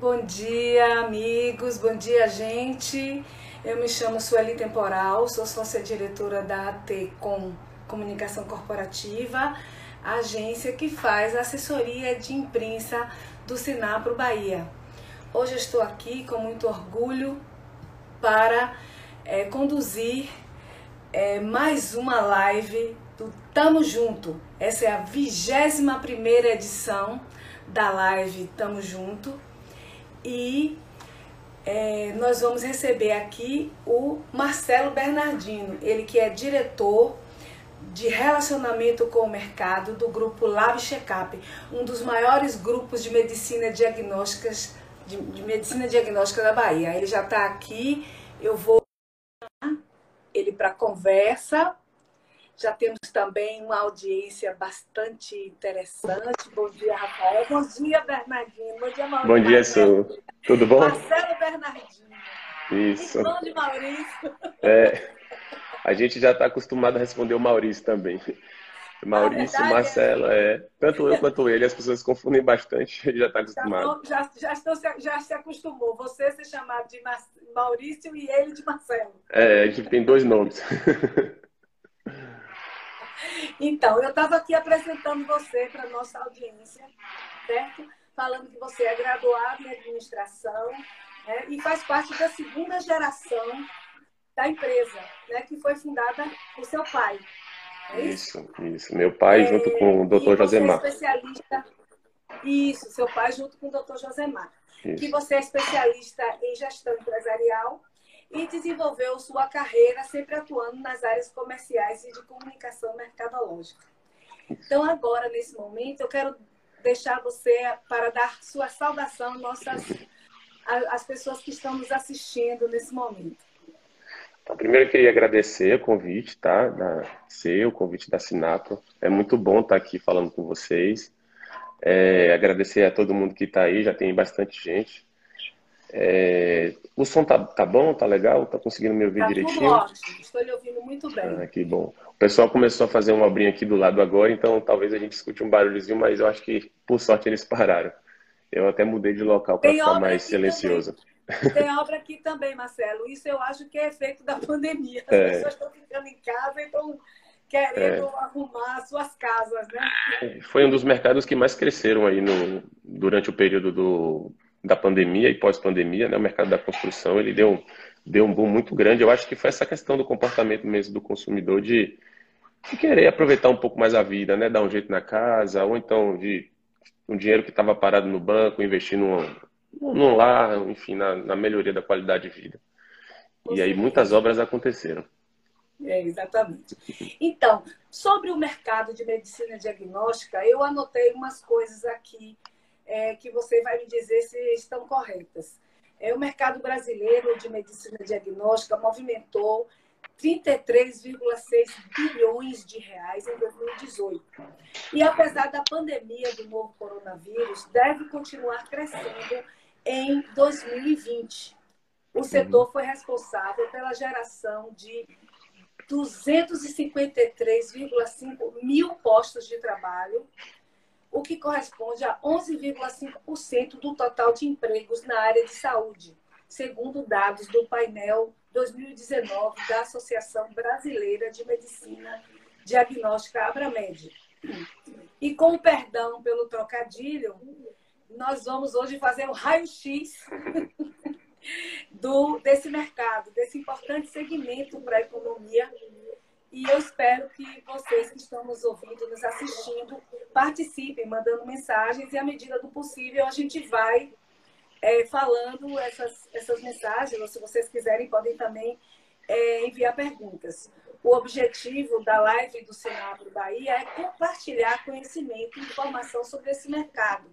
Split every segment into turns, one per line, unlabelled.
Bom dia, amigos. Bom dia, gente. Eu me chamo Sueli Temporal, sou sócia diretora da AT Com Comunicação Corporativa, agência que faz assessoria de imprensa do Sinapro Bahia. Hoje estou aqui com muito orgulho para é, conduzir é, mais uma live do Tamo Junto. Essa é a 21 primeira edição da live Tamo Junto e é, nós vamos receber aqui o Marcelo Bernardino, ele que é diretor de relacionamento com o mercado do grupo Lab Checkup, um dos maiores grupos de medicina diagnósticas de, de medicina diagnóstica da Bahia. Ele já está aqui, eu vou ele para conversa já temos também uma audiência bastante interessante. Bom dia, Rafael. Bom dia, Bernardinho. Bom dia, Maurício.
Bom dia, Su. Tudo bom?
Marcelo Bernardinho.
Isso.
Irmão de Maurício.
É. A gente já está acostumado a responder o Maurício também. Maurício, Marcelo, é. Tanto eu quanto ele, as pessoas confundem bastante, já está acostumado.
Já, já, estou, já se acostumou. Você ser chamado de Maurício e ele de Marcelo.
É, a gente tem dois nomes.
Então, eu estava aqui apresentando você para a nossa audiência, certo? Falando que você é graduado em administração né? e faz parte da segunda geração da empresa, né? que foi fundada por seu pai.
É isso? isso, isso. Meu pai, é, junto com o doutor Josemar.
É especialista. Isso, seu pai, junto com o doutor Josemar. Isso. Que você é especialista em gestão empresarial e desenvolveu sua carreira sempre atuando nas áreas comerciais e de comunicação mercadológica. Então, agora, nesse momento, eu quero deixar você para dar sua saudação nossas, às pessoas que estão nos assistindo nesse momento.
Então, primeiro, eu queria agradecer o convite, tá? Da seu, o convite da Sinato. É muito bom estar aqui falando com vocês. É, agradecer a todo mundo que está aí, já tem bastante gente. É, o som tá, tá bom, tá legal? Tá conseguindo me ouvir
tá
direitinho?
Ótimo, estou lhe ouvindo muito bem.
Ah, que bom. O pessoal começou a fazer uma obrinha aqui do lado agora, então talvez a gente escute um barulhozinho, mas eu acho que, por sorte, eles pararam. Eu até mudei de local para ficar mais silencioso.
Também. Tem obra aqui também, Marcelo. Isso eu acho que é efeito da pandemia. As é. pessoas estão ficando em casa e estão querendo é. arrumar suas casas, né?
Foi um dos mercados que mais cresceram aí no, durante o período do, da pandemia e pós-pandemia, né, o mercado da construção ele deu, deu um boom muito grande. Eu acho que foi essa questão do comportamento mesmo do consumidor de, de querer aproveitar um pouco mais a vida, né, dar um jeito na casa, ou então de um dinheiro que estava parado no banco, investir num, num lar, enfim, na, na melhoria da qualidade de vida. E aí muitas obras aconteceram.
É, exatamente. Então, sobre o mercado de medicina diagnóstica, eu anotei umas coisas aqui é, que você vai me dizer se estão corretas. É, o mercado brasileiro de medicina diagnóstica movimentou 33,6 bilhões de reais em 2018. E apesar da pandemia do novo coronavírus, deve continuar crescendo em 2020. O setor foi responsável pela geração de 253,5 mil postos de trabalho o que corresponde a 11,5% do total de empregos na área de saúde, segundo dados do painel 2019 da Associação Brasileira de Medicina Diagnóstica Abramed. E com o perdão pelo trocadilho, nós vamos hoje fazer um raio-x do desse mercado, desse importante segmento para a economia e eu espero que vocês que estão nos ouvindo, nos assistindo, participem, mandando mensagens e, à medida do possível, a gente vai é, falando essas, essas mensagens, ou se vocês quiserem, podem também é, enviar perguntas. O objetivo da live do Senado Bahia é compartilhar conhecimento e informação sobre esse mercado.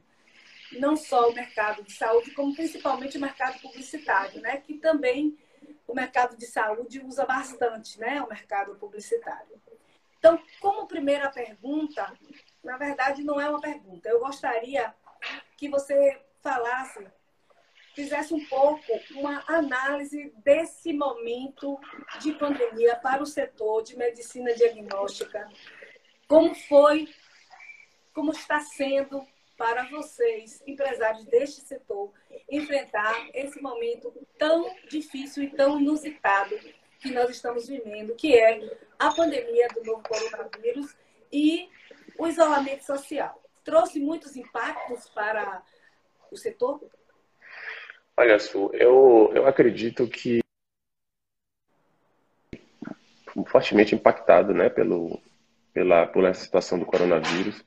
Não só o mercado de saúde, como principalmente o mercado publicitário, né? que também o mercado de saúde usa bastante, né? O mercado publicitário. Então, como primeira pergunta, na verdade não é uma pergunta. Eu gostaria que você falasse, fizesse um pouco uma análise desse momento de pandemia para o setor de medicina diagnóstica. Como foi, como está sendo para vocês, empresários deste setor, enfrentar esse momento tão difícil e tão inusitado que nós estamos vivendo, que é a pandemia do novo coronavírus e o isolamento social? Trouxe muitos impactos para o setor?
Olha, Su, eu, eu acredito que fortemente impactado né, pelo, pela, pela situação do coronavírus.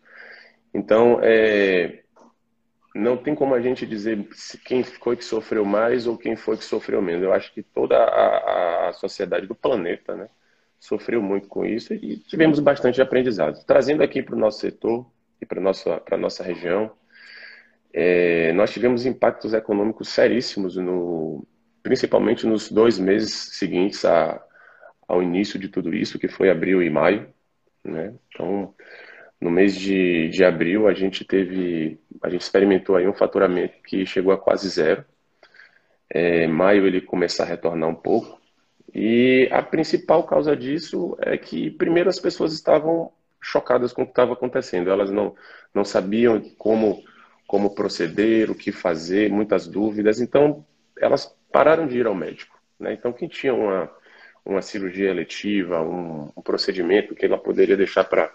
Então, é, não tem como a gente dizer quem foi que sofreu mais ou quem foi que sofreu menos. Eu acho que toda a, a sociedade do planeta né, sofreu muito com isso e tivemos bastante aprendizado. Trazendo aqui para o nosso setor e para a nossa, nossa região, é, nós tivemos impactos econômicos seríssimos, no, principalmente nos dois meses seguintes a, ao início de tudo isso, que foi abril e maio. Né? Então, no mês de, de abril, a gente teve, a gente experimentou aí um faturamento que chegou a quase zero. É, maio ele começar a retornar um pouco. E a principal causa disso é que, primeiro, as pessoas estavam chocadas com o que estava acontecendo. Elas não, não sabiam como, como proceder, o que fazer, muitas dúvidas. Então, elas pararam de ir ao médico. Né? Então, quem tinha uma, uma cirurgia eletiva, um, um procedimento que ela poderia deixar para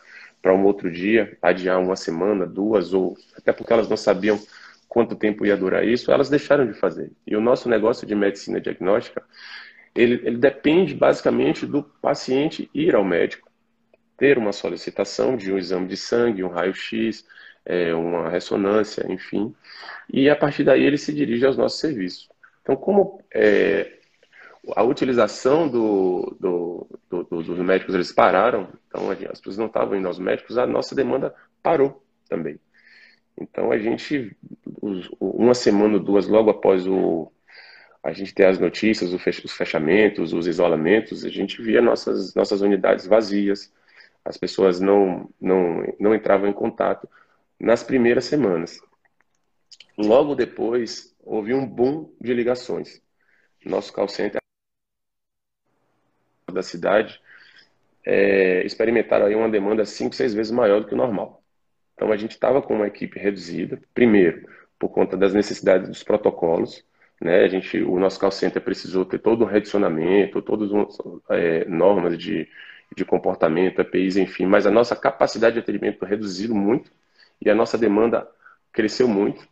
um outro dia, adiar uma semana, duas, ou até porque elas não sabiam quanto tempo ia durar isso, elas deixaram de fazer. E o nosso negócio de medicina diagnóstica, ele, ele depende basicamente do paciente ir ao médico, ter uma solicitação de um exame de sangue, um raio-x, é, uma ressonância, enfim, e a partir daí ele se dirige aos nossos serviços. Então, como é, a utilização do, do, do, dos médicos eles pararam, então as pessoas não estavam indo aos médicos, a nossa demanda parou também. Então a gente, uma semana, duas, logo após o, a gente ter as notícias, os fechamentos, os isolamentos, a gente via nossas, nossas unidades vazias, as pessoas não, não, não entravam em contato nas primeiras semanas. Logo depois, houve um boom de ligações. Nosso call center da cidade é, experimentaram aí uma demanda cinco, seis vezes maior do que o normal. Então a gente estava com uma equipe reduzida, primeiro por conta das necessidades dos protocolos, né? A gente, o nosso call center precisou ter todo um redicionamento, todas é, normas de, de comportamento, APIs, enfim, mas a nossa capacidade de atendimento reduziu muito e a nossa demanda cresceu muito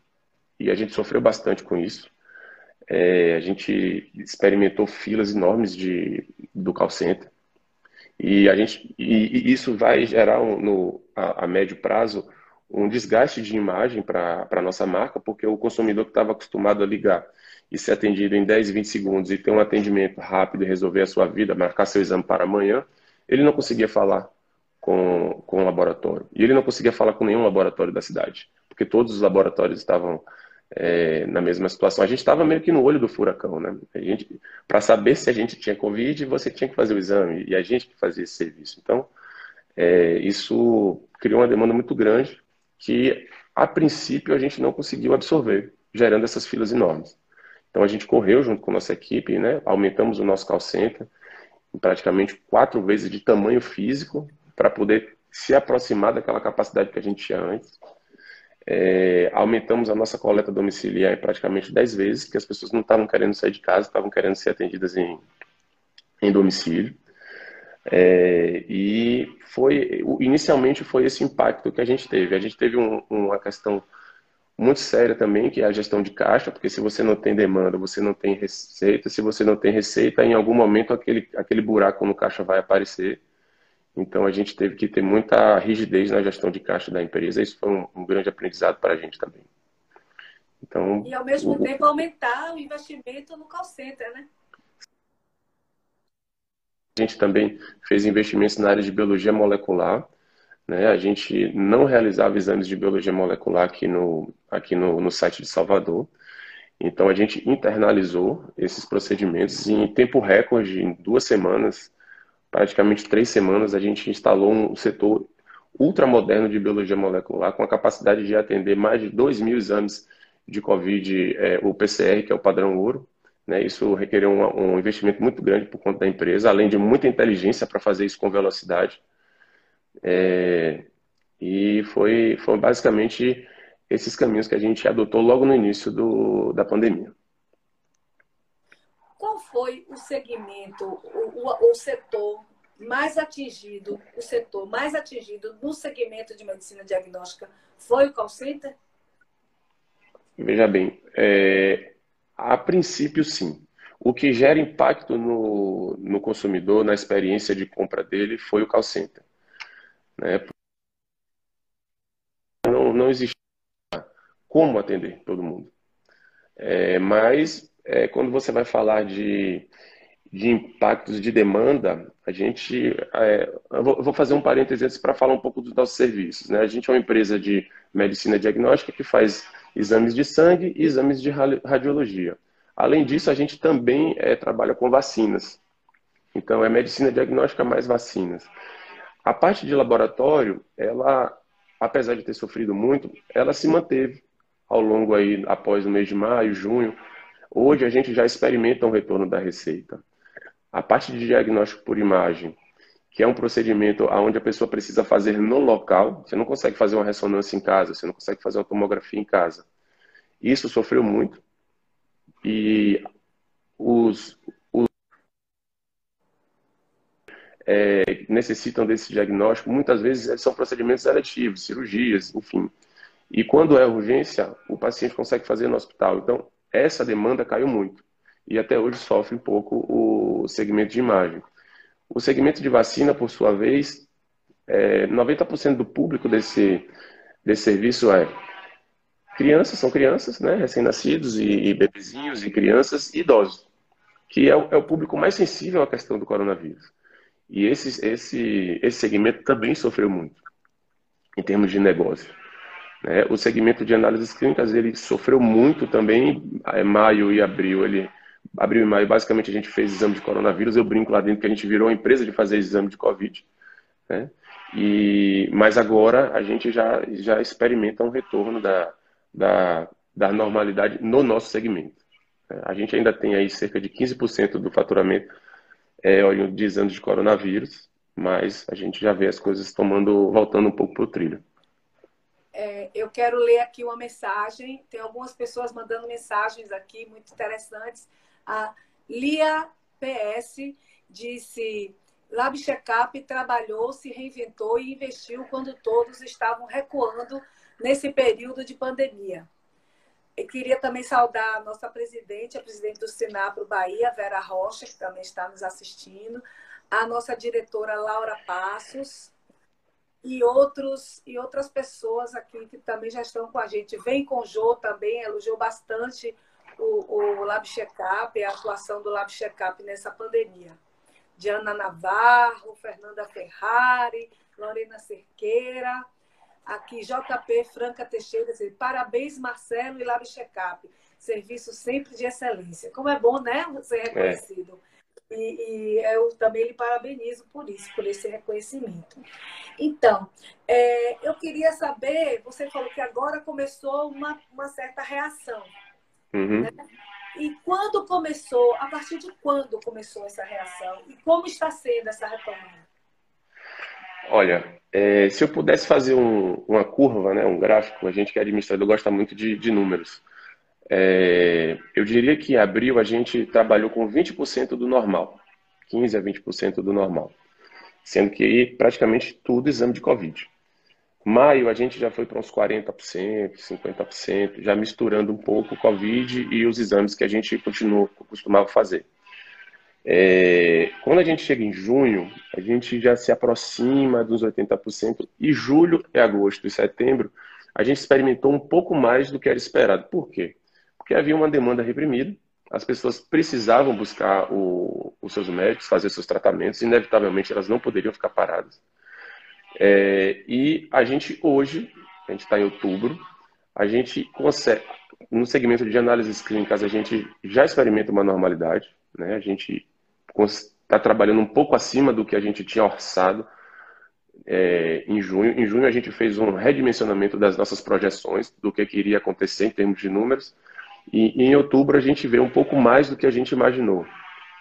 e a gente sofreu bastante com isso. É, a gente experimentou filas enormes de, do call center. E, a gente, e, e isso vai gerar um, no, a, a, médio prazo um desgaste de imagem para a nossa marca, porque o consumidor que estava acostumado a ligar e ser atendido em 10, 20 segundos e ter um atendimento rápido e resolver a sua vida, marcar seu exame para amanhã, ele não conseguia falar com, com o laboratório. E ele não conseguia falar com nenhum laboratório da cidade, porque todos os laboratórios estavam é, na mesma situação. A gente estava meio que no olho do furacão, né? Para saber se a gente tinha Covid, você tinha que fazer o exame e a gente que fazia esse serviço. Então, é, isso criou uma demanda muito grande que, a princípio, a gente não conseguiu absorver, gerando essas filas enormes. Então, a gente correu junto com a nossa equipe, né? Aumentamos o nosso call center em praticamente quatro vezes de tamanho físico para poder se aproximar daquela capacidade que a gente tinha antes. É, aumentamos a nossa coleta domiciliar praticamente 10 vezes, porque as pessoas não estavam querendo sair de casa, estavam querendo ser atendidas em, em domicílio. É, e foi inicialmente foi esse impacto que a gente teve. A gente teve um, uma questão muito séria também, que é a gestão de caixa, porque se você não tem demanda, você não tem receita. Se você não tem receita, em algum momento aquele, aquele buraco no caixa vai aparecer. Então a gente teve que ter muita rigidez na gestão de caixa da empresa. Isso foi um, um grande aprendizado para a gente também.
Então, e ao mesmo o... tempo aumentar o investimento no call center, né?
A gente também fez investimentos na área de biologia molecular. Né? A gente não realizava exames de biologia molecular aqui no, aqui no, no site de Salvador. Então a gente internalizou esses procedimentos em tempo recorde, em duas semanas, praticamente três semanas, a gente instalou um setor ultramoderno de biologia molecular com a capacidade de atender mais de 2 mil exames de Covid, é, o PCR, que é o padrão ouro. Né? Isso requereu um, um, investimento muito grande por conta da empresa, além de muita inteligência para fazer isso com velocidade. É, e foi, foi basicamente esses caminhos que a gente adotou logo no início do, da pandemia.
Qual foi o segmento, o, o, o setor mais atingido, o setor mais atingido no segmento de medicina diagnóstica foi o call center?
Veja bem, é, a princípio sim. O que gera impacto no, no consumidor, na experiência de compra dele, foi o call center. Né? Não, não existia como atender todo mundo. É, mas é, quando você vai falar de, de impactos de demanda, a gente. É, eu vou fazer um parênteses para falar um pouco dos nossos serviços. Né? A gente é uma empresa de medicina diagnóstica que faz exames de sangue e exames de radiologia. Além disso, a gente também é, trabalha com vacinas. Então, é medicina diagnóstica mais vacinas. A parte de laboratório, ela, apesar de ter sofrido muito, ela se manteve ao longo aí, após o mês de maio, junho. Hoje a gente já experimenta um retorno da receita. A parte de diagnóstico por imagem, que é um procedimento onde a pessoa precisa fazer no local, você não consegue fazer uma ressonância em casa, você não consegue fazer uma tomografia em casa. Isso sofreu muito. E os, é, necessitam desse diagnóstico, muitas vezes são procedimentos eletivos, cirurgias, enfim. E quando é urgência, o paciente consegue fazer no hospital. Então, essa demanda caiu muito. E até hoje sofre um pouco o segmento de imagem. O segmento de vacina, por sua vez, é, 90% do público desse, desse serviço é crianças, são crianças, né, recém-nascidos e, e, bebezinhos e crianças e idosos, que é o, é o, público mais sensível à questão do coronavírus. E esse, esse, esse segmento também sofreu muito em termos de negócio. Né? O segmento de análises clínicas ele sofreu muito também, em maio e abril. Ele, abril e maio, basicamente, a gente fez exame de coronavírus. Eu brinco lá dentro que a gente virou uma empresa de fazer exame de Covid. Né? E, mas agora a gente já, já experimenta um retorno da, da, da normalidade no nosso segmento. A gente ainda tem aí cerca de 15% do faturamento é, de exames de coronavírus, mas a gente já vê as coisas tomando, voltando um pouco para o trilho.
É, eu quero ler aqui uma mensagem. Tem algumas pessoas mandando mensagens aqui muito interessantes. A Lia PS disse: Lab Checkup trabalhou, se reinventou e investiu quando todos estavam recuando nesse período de pandemia. Eu queria também saudar a nossa presidente, a presidente do Sinapro Bahia, Vera Rocha, que também está nos assistindo, a nossa diretora Laura Passos, e outros e outras pessoas aqui que também já estão com a gente. Vem com o Jô também, elogiou bastante o, o Lab Checkup, a atuação do Lab Checkup nessa pandemia. Diana Navarro, Fernanda Ferrari, Lorena Cerqueira, aqui JP Franca Teixeira, assim, parabéns Marcelo e Lab Checkup, serviço sempre de excelência. Como é bom, né, ser é. reconhecido. É. E, e, eu também lhe parabenizo por isso, por esse reconhecimento. Então, é, eu queria saber, você falou que agora começou uma, uma certa reação. Uhum. Né? E quando começou, a partir de quando começou essa reação? E como está sendo essa retomada?
Olha, é, se eu pudesse fazer um, uma curva, né, um gráfico, a gente que é administrador gosta muito de, de números. É, eu diria que em abril a gente trabalhou com 20% do normal, 15% a 20% do normal, sendo que aí praticamente tudo exame de Covid. Maio a gente já foi para uns 40%, 50%, já misturando um pouco o Covid e os exames que a gente continuou, costumava fazer. É, quando a gente chega em junho, a gente já se aproxima dos 80%, e julho e agosto e setembro, a gente experimentou um pouco mais do que era esperado. Por quê? Porque havia uma demanda reprimida, as pessoas precisavam buscar o, os seus médicos, fazer seus tratamentos, inevitavelmente elas não poderiam ficar paradas. É, e a gente hoje, a gente está em outubro, a gente consegue, no segmento de análises clínicas, a gente já experimenta uma normalidade, né? a gente está trabalhando um pouco acima do que a gente tinha orçado é, em junho. Em junho a gente fez um redimensionamento das nossas projeções, do que, que iria acontecer em termos de números, e, em outubro a gente vê um pouco mais do que a gente imaginou,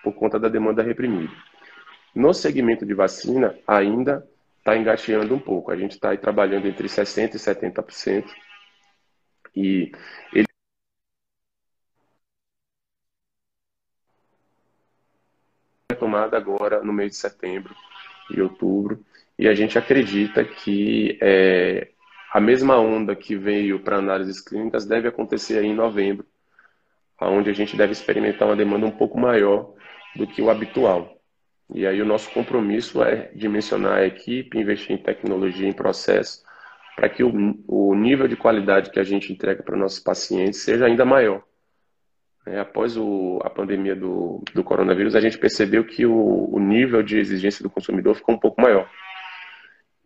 por conta da demanda reprimida. No segmento de vacina, ainda está engateando um pouco. A gente está trabalhando entre 60% e 70%. E ele retomada agora no mês de setembro e outubro, e a gente acredita que é, a mesma onda que veio para análises clínicas deve acontecer em novembro, onde a gente deve experimentar uma demanda um pouco maior do que o habitual. E aí o nosso compromisso é dimensionar a equipe, investir em tecnologia, em processo, para que o, o nível de qualidade que a gente entrega para nossos pacientes seja ainda maior. É, após o, a pandemia do, do, coronavírus, a gente percebeu que o, o, nível de exigência do consumidor ficou um pouco maior.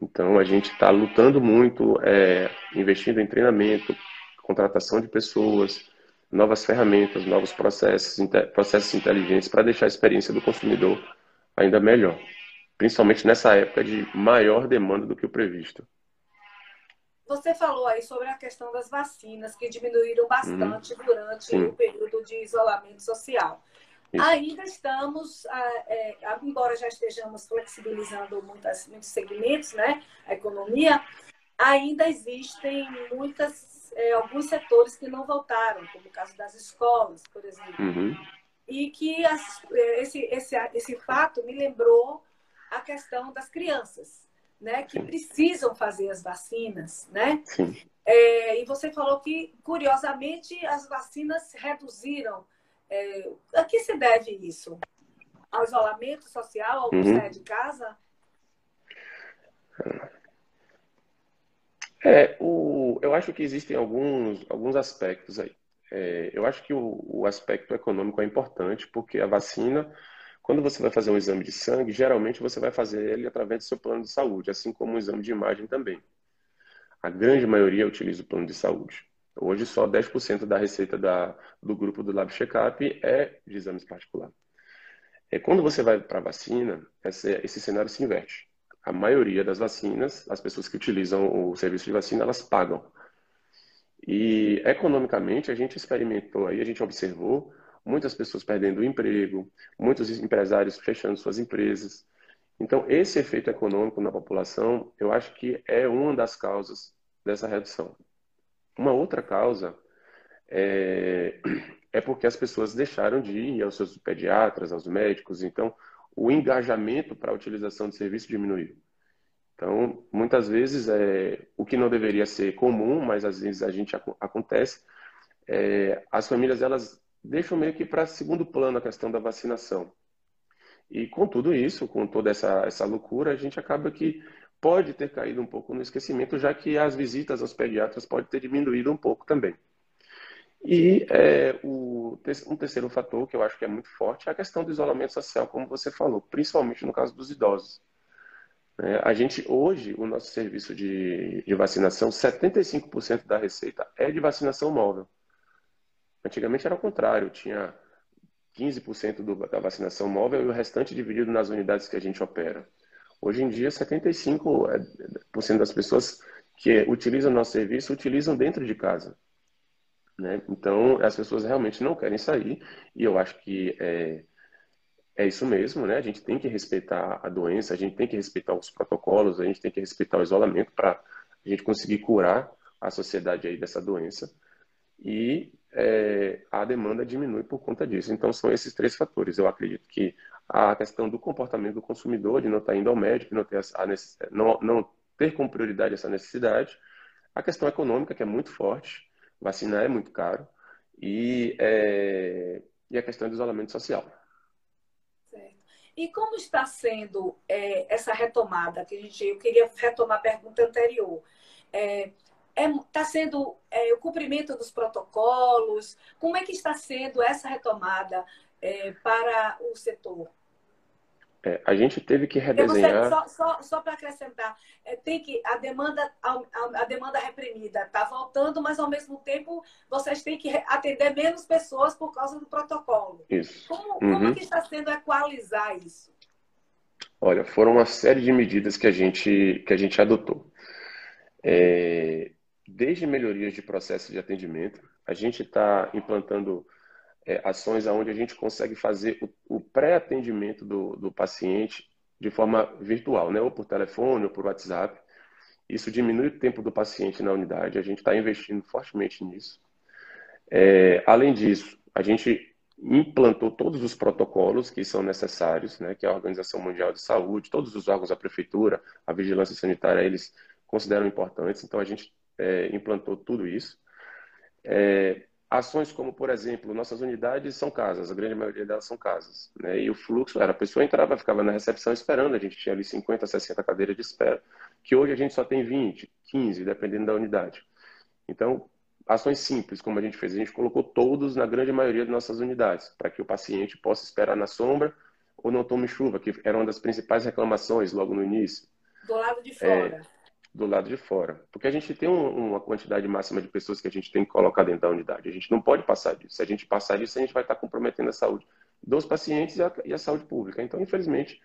Então, a gente está lutando muito, é, investindo em treinamento, contratação de pessoas, novas ferramentas, novos processos, processos inteligentes para deixar a experiência do consumidor ainda melhor, principalmente nessa época de maior demanda do que o previsto.
Você falou aí sobre a questão das vacinas, que diminuíram bastante uhum. durante Sim. o período de isolamento social. Isso. Ainda estamos, é, embora já estejamos flexibilizando muitas, muitos segmentos, né, a economia, ainda existem muitas, é, alguns setores que não voltaram, como o caso das escolas, por exemplo. Uhum. E que as, é, esse, esse, esse fato me lembrou a questão das crianças né, que Sim. precisam fazer as vacinas, né? Sim. É, e você falou que, curiosamente, as vacinas reduziram. É, a que se deve isso? Ao isolamento social, ao uhum. sair de casa?
É, o, eu acho que existem alguns, alguns aspectos aí. É, eu acho que o, o aspecto econômico é importante, porque a vacina quando você vai fazer um exame de sangue, geralmente você vai fazer ele através do seu plano de saúde, assim como um exame de imagem também. A grande maioria utiliza o plano de saúde. Hoje, só 10% da receita da, do grupo do Lab Checkup é de exames particulares. É, quando você vai para a vacina, esse, esse cenário se inverte. A maioria das vacinas, as pessoas que utilizam o serviço de vacina, elas pagam. E economicamente, a gente experimentou aí, a gente observou muitas pessoas perdendo o emprego, muitos empresários fechando suas empresas. Então, esse efeito econômico na população, eu acho que é uma das causas dessa redução. Uma outra causa é, é porque as pessoas deixaram de ir aos seus pediatras, aos médicos, então o engajamento para a utilização de serviço diminuiu. Então, muitas vezes, é, o que não deveria ser comum, mas às vezes a gente acontece, é, as famílias elas deixam meio que para segundo plano a questão da vacinação. E com tudo isso, com toda essa, essa loucura, a gente acaba que pode ter caído um pouco no esquecimento, já que as visitas aos pediatras podem ter diminuído um pouco também. E é, o, um terceiro fator que eu acho que é muito forte é a questão do isolamento social, como você falou, principalmente no caso dos idosos. É, a gente, hoje, o nosso serviço de, de vacinação, 75% da receita é de vacinação móvel. Antigamente era o contrário, tinha 15% do, da vacinação móvel e o restante dividido nas unidades que a gente opera. Hoje em dia, 75% das pessoas que utilizam nosso serviço utilizam dentro de casa. Né? Então, as pessoas realmente não querem sair e eu acho que é, é isso mesmo, né? A gente tem que respeitar a doença, a gente tem que respeitar os protocolos, a gente tem que respeitar o isolamento para a gente conseguir curar a sociedade aí dessa doença. E é, a demanda diminui por conta disso. Então, são esses três fatores. Eu acredito que a questão do comportamento do consumidor, de não estar indo ao médico, não ter, a não, não ter como prioridade essa necessidade, a questão econômica, que é muito forte, vacinar é muito caro, e, é, e a questão do isolamento social.
E como está sendo é, essa retomada? Que a gente, eu queria retomar a pergunta anterior. É, está é, tá sendo é, o cumprimento dos protocolos? Como é que está sendo essa retomada é, para o setor?
É, a gente teve que redesenhar.
Só, só, só para acrescentar, é, tem que a demanda a, a demanda reprimida está voltando, mas ao mesmo tempo vocês têm que atender menos pessoas por causa do protocolo.
Isso.
Como, uhum. como que está sendo equalizar isso?
Olha, foram uma série de medidas que a gente que a gente adotou. É, desde melhorias de processo de atendimento, a gente está implantando é, ações onde a gente consegue fazer o, o pré-atendimento do, do paciente de forma virtual, né? ou por telefone ou por WhatsApp. Isso diminui o tempo do paciente na unidade. A gente está investindo fortemente nisso. É, além disso, a gente implantou todos os protocolos que são necessários, né, que a Organização Mundial de Saúde, todos os órgãos da prefeitura, a vigilância sanitária, eles consideram importantes. Então, a gente é, implantou tudo isso. É, ações como, por exemplo, nossas unidades são casas, a grande maioria delas são casas. Né? E o fluxo era, a pessoa entrava, ficava na recepção esperando, a gente tinha ali 50, 60 cadeiras de espera, que hoje a gente só tem 20, 15, dependendo da unidade. Então, ações simples, como a gente fez, a gente colocou todos na grande maioria das nossas unidades, para que o paciente possa esperar na sombra ou não tome chuva, que era uma das principais reclamações logo no início.
Do lado de fora.
É, do lado de fora. Porque a gente tem um, uma quantidade máxima de pessoas que a gente tem que colocar dentro da unidade. A gente não pode passar disso. Se a gente passar disso, a gente vai estar comprometendo a saúde dos pacientes e a, e a saúde pública. Então, infelizmente,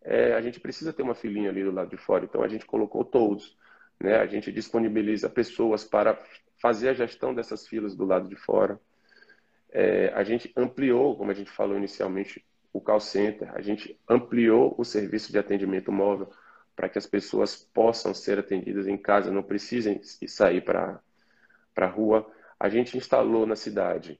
é, a gente precisa ter uma filinha ali do lado de fora. Então, a gente colocou todos. Né? A gente disponibiliza pessoas para fazer a gestão dessas filas do lado de fora. É, a gente ampliou, como a gente falou inicialmente, o call center. A gente ampliou o serviço de atendimento móvel para que as pessoas possam ser atendidas em casa, não precisem sair para a rua. A gente instalou na cidade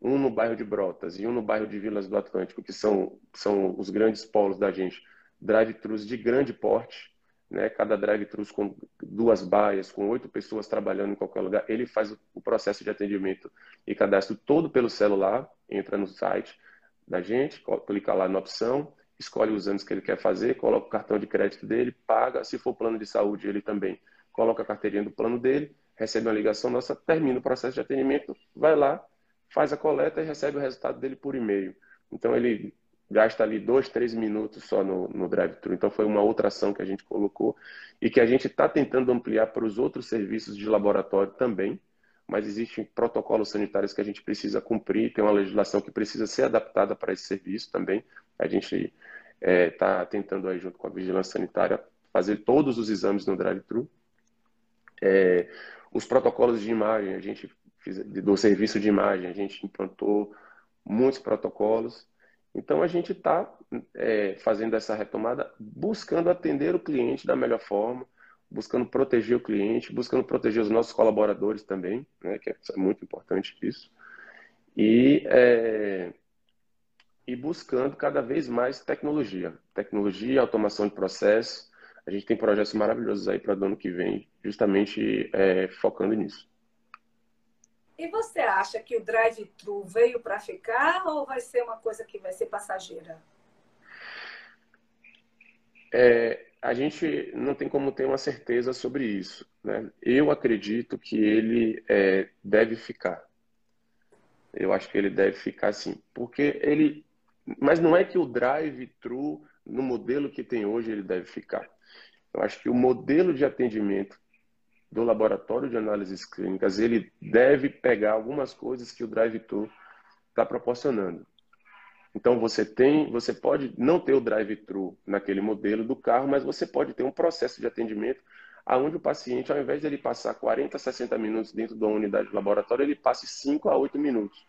um no bairro de Brotas e um no bairro de Vilas do Atlântico, que são, são os grandes polos da gente, drive-thrus de grande porte, né? cada drive-thru com duas baias, com oito pessoas trabalhando em qualquer lugar, ele faz o processo de atendimento e cadastro todo pelo celular, entra no site da gente, clica lá na opção, escolhe os anos que ele quer fazer, coloca o cartão de crédito dele, paga. Se for plano de saúde, ele também coloca a carteirinha do plano dele, recebe uma ligação nossa, termina o processo de atendimento, vai lá, faz a coleta e recebe o resultado dele por e-mail. Então ele gasta ali dois, três minutos só no, no drive-thru. Então foi uma outra ação que a gente colocou e que a gente está tentando ampliar para os outros serviços de laboratório também, mas existem protocolos sanitários que a gente precisa cumprir, tem uma legislação que precisa ser adaptada para esse serviço também. A gente está é, tá tentando aí junto com a vigilância sanitária fazer todos os exames no drive-thru. É, os protocolos de imagem, a gente fez, do serviço de imagem, a gente implantou muitos protocolos. Então a gente está é, fazendo essa retomada, buscando atender o cliente da melhor forma, buscando proteger o cliente, buscando proteger os nossos colaboradores também, né, que é muito importante isso. E é, e buscando cada vez mais tecnologia. Tecnologia, automação de processos. A gente tem projetos maravilhosos aí para o ano que vem, justamente é, focando nisso.
E você acha que o drive-thru veio para ficar ou vai ser uma coisa que vai ser passageira?
É, a gente não tem como ter uma certeza sobre isso. Né? Eu acredito que ele é, deve ficar. Eu acho que ele deve ficar assim, porque ele mas não é que o drive-thru, no modelo que tem hoje, ele deve ficar. Eu acho que o modelo de atendimento do laboratório de análises clínicas, ele deve pegar algumas coisas que o drive-thru está proporcionando. Então você tem, você pode não ter o drive-thru naquele modelo do carro, mas você pode ter um processo de atendimento aonde o paciente, ao invés de ele passar 40, 60 minutos dentro da unidade de laboratório, ele passe 5 a 8 minutos.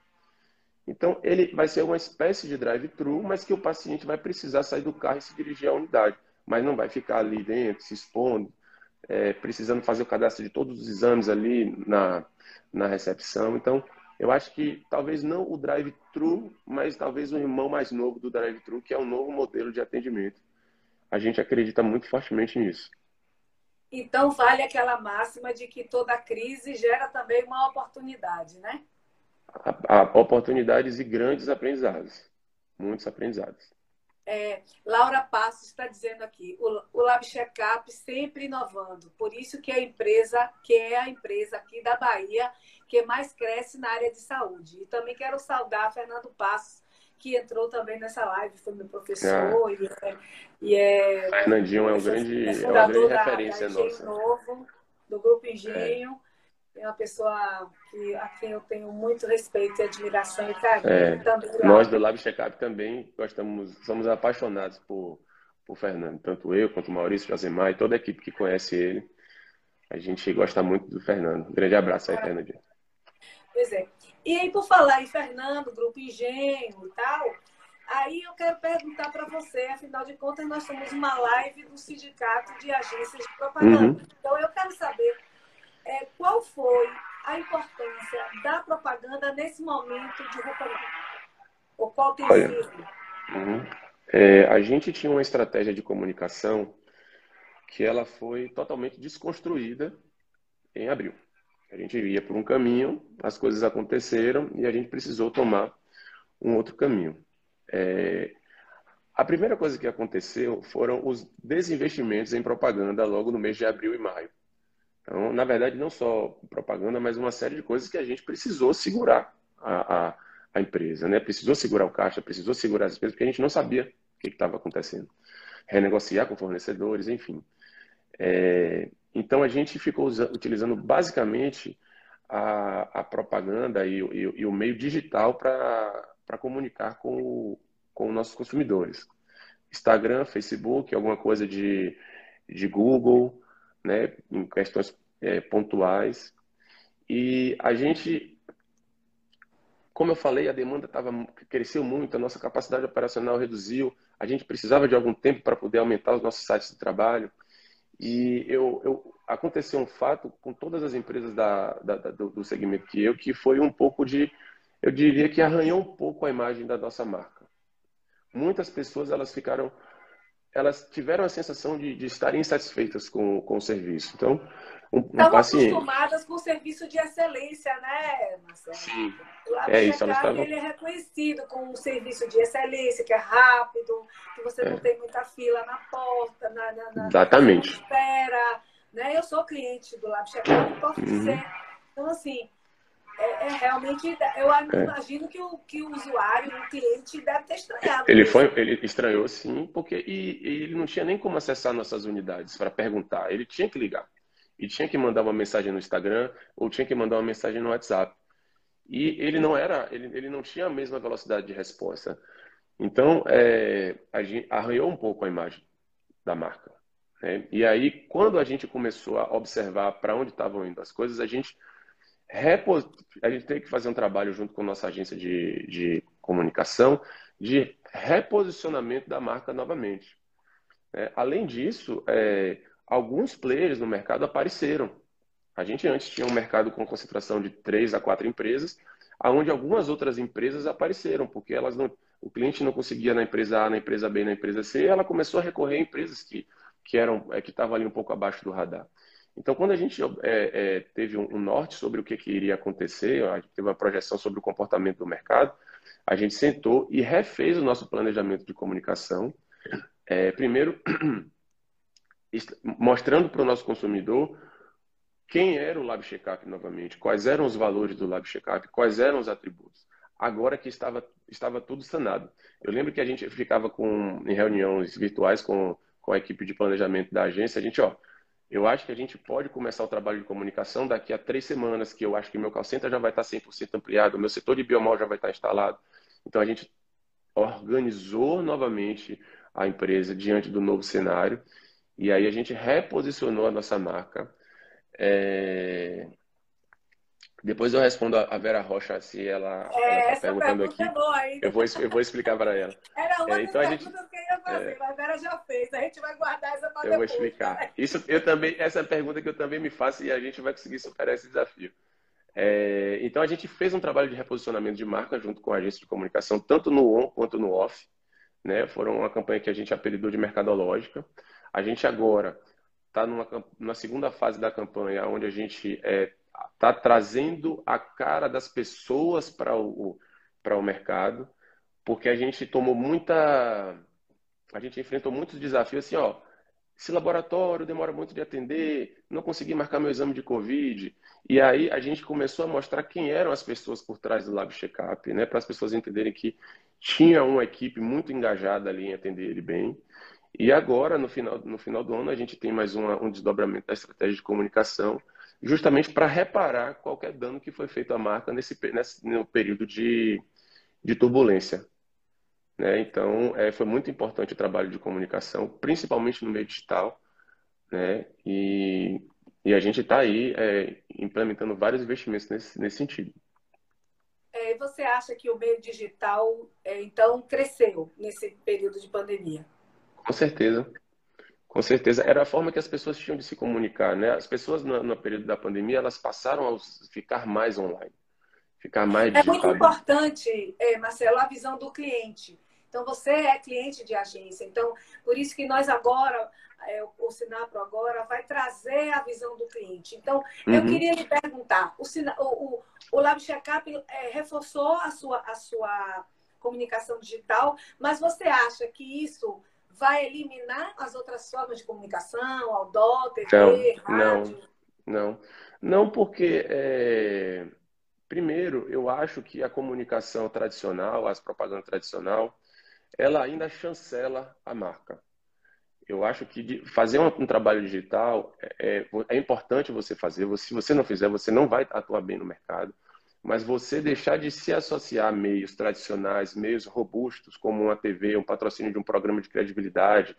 Então, ele vai ser uma espécie de drive-thru, mas que o paciente vai precisar sair do carro e se dirigir à unidade, mas não vai ficar ali dentro, se expondo, é, precisando fazer o cadastro de todos os exames ali na, na recepção. Então, eu acho que talvez não o drive-thru, mas talvez o irmão mais novo do drive-thru, que é um novo modelo de atendimento. A gente acredita muito fortemente nisso.
Então, vale aquela máxima de que toda crise gera também uma oportunidade, né?
A, a oportunidades e grandes aprendizados. Muitos aprendizados.
É, Laura Passos está dizendo aqui, o, o Lab Checkup sempre inovando, por isso que a empresa, que é a empresa aqui da Bahia que mais cresce na área de saúde. E também quero saudar Fernando Passos, que entrou também nessa live, foi meu professor ah. e, é, e é
Fernandinho é um grande, é, é uma grande referência da, da nossa.
Novo, do Grupo Engenho. É é uma pessoa que, a quem eu tenho muito respeito e admiração e carinho. É, também,
nós do Lab Checkup também gostamos, somos apaixonados por, por Fernando, tanto eu quanto o Maurício, Josemar e toda a equipe que conhece ele. A gente gosta muito do Fernando. Grande abraço aí, é. Fernando.
Pois é. E aí, por falar em Fernando, Grupo Engenho e tal, Aí eu quero perguntar para você, afinal de contas, nós somos uma live do Sindicato de Agências de Propaganda. Uhum. Então eu quero saber é, qual foi a importância da propaganda nesse momento de recolhimento? Ou qual tem Olha, sido?
Uhum. É, a gente tinha uma estratégia de comunicação que ela foi totalmente desconstruída em abril. A gente ia por um caminho, as coisas aconteceram e a gente precisou tomar um outro caminho. É, a primeira coisa que aconteceu foram os desinvestimentos em propaganda logo no mês de abril e maio. Então, na verdade, não só propaganda, mas uma série de coisas que a gente precisou segurar a, a, a empresa, né? Precisou segurar o caixa, precisou segurar as despesas, porque a gente não sabia o que estava acontecendo. Renegociar com fornecedores, enfim. É, então, a gente ficou utilizando basicamente a, a propaganda e, e, e, o meio digital para comunicar com, com os nossos consumidores. Instagram, Facebook, alguma coisa de, de Google, né, em questões é, pontuais. E a gente, como eu falei, a demanda tava, cresceu muito, a nossa capacidade operacional reduziu, a gente precisava de algum tempo para poder aumentar os nossos sites de trabalho. E eu, eu, aconteceu um fato com todas as empresas da, da, da, do segmento que eu, que foi um pouco de, eu diria que arranhou um pouco a imagem da nossa marca. Muitas pessoas elas ficaram elas tiveram a sensação de, de estarem insatisfeitas com, com o serviço. Então,
um, um Estavam paciente... acostumadas com o serviço de excelência, né, Marcelo?
Sim. é isso, elas estavam...
ele é reconhecido como um serviço de excelência, que é rápido, que você é. não tem muita fila na porta, na, na, na
Exatamente.
Na espera. Né? Eu sou cliente do Lab Checkout, posso uhum. dizer. Então, assim, é, é, realmente, eu é. imagino que o, que o usuário, o cliente, deve ter estranhado.
Ele foi, ele estranhou sim, porque e, e ele não tinha nem como acessar nossas unidades para perguntar. Ele tinha que ligar e tinha que mandar uma mensagem no Instagram ou tinha que mandar uma mensagem no WhatsApp. E ele não era, ele, ele não tinha a mesma velocidade de resposta. Então, é, a gente arranhou um pouco a imagem da marca. Né? E aí, quando a gente começou a observar para onde estavam indo as coisas, a gente repos... a gente tem que fazer um trabalho junto com nossa agência de, de comunicação de reposicionamento da marca novamente. É, além disso, é, alguns players no mercado apareceram. A gente antes tinha um mercado com concentração de três a quatro empresas, aonde algumas outras empresas apareceram, porque elas não, o cliente não conseguia na empresa A, na empresa B, na empresa C, ela começou a recorrer a empresas que, que eram é, que estavam ali um pouco abaixo do radar. Então, quando a gente é, é, teve um, norte sobre o que, que, iria acontecer, a gente teve uma projeção sobre o comportamento do mercado, a gente sentou e refez o nosso planejamento de comunicação. É, primeiro, mostrando para o nosso consumidor quem era o Lab Checkup novamente, quais eram os valores do Lab Checkup, quais eram os atributos. Agora que estava, estava tudo sanado. Eu lembro que a gente ficava com, em reuniões virtuais com, com a equipe de planejamento da agência, a gente, ó, eu acho que a gente pode começar o trabalho de comunicação daqui a três semanas, que eu acho que meu call center já vai estar 100% ampliado, meu setor de biomal já vai estar instalado. Então, a gente organizou novamente a empresa diante do novo cenário e aí a gente reposicionou a nossa marca. É... Depois eu respondo a Vera Rocha se ela
é, está perguntando aqui. É
eu vou, eu vou explicar para ela.
Era uma é, então perguntas gente... que ia fazer, é... mas a Vera já fez. A gente vai guardar essa para
Eu depois, vou explicar. Né? Isso, eu também, essa é a pergunta que eu também me faço e a gente vai conseguir superar esse desafio. É, então a gente fez um trabalho de reposicionamento de marca junto com a agência de comunicação, tanto no on quanto no off. Né? Foram uma campanha que a gente apelidou de mercadológica. A gente agora está na segunda fase da campanha, onde a gente está é, tá trazendo a cara das pessoas para o, para o mercado, porque a gente tomou muita. A gente enfrentou muitos desafios assim, ó. Esse laboratório demora muito de atender, não consegui marcar meu exame de Covid. E aí a gente começou a mostrar quem eram as pessoas por trás do Lab Checkup, né? Para as pessoas entenderem que tinha uma equipe muito engajada ali em atender ele bem. E agora, no final, no final do ano, a gente tem mais uma, um desdobramento da estratégia de comunicação, justamente para reparar qualquer dano que foi feito à marca nesse, nesse no período de, de turbulência. Né? Então, é, foi muito importante o trabalho de comunicação, principalmente no meio digital. Né? E, e a gente está aí é, implementando vários investimentos nesse, nesse sentido.
É, você acha que o meio digital, é, então, cresceu nesse período de pandemia?
Com certeza. Com certeza. Era a forma que as pessoas tinham de se comunicar, né? As pessoas, no, no período da pandemia, elas passaram a ficar mais online, ficar mais
digital. É muito importante, é, Marcelo, a visão do cliente. Então, você é cliente de agência. Então, por isso que nós agora, é, o Sinapro agora vai trazer a visão do cliente. Então, uhum. eu queria lhe perguntar, o, o, o Lab Checkup é, reforçou a sua, a sua comunicação digital, mas você acha que isso vai eliminar as outras formas de comunicação, outdoor, TV,
não, rádio? Não, não. Não, porque, é... primeiro, eu acho que a comunicação tradicional, as propagandas tradicional, ela ainda chancela a marca. Eu acho que fazer um, trabalho digital é, é, é, importante você fazer. Se você não fizer, você não vai atuar bem no mercado. Mas você deixar de se associar a meios tradicionais, meios robustos, como uma TV, um patrocínio de um programa de credibilidade,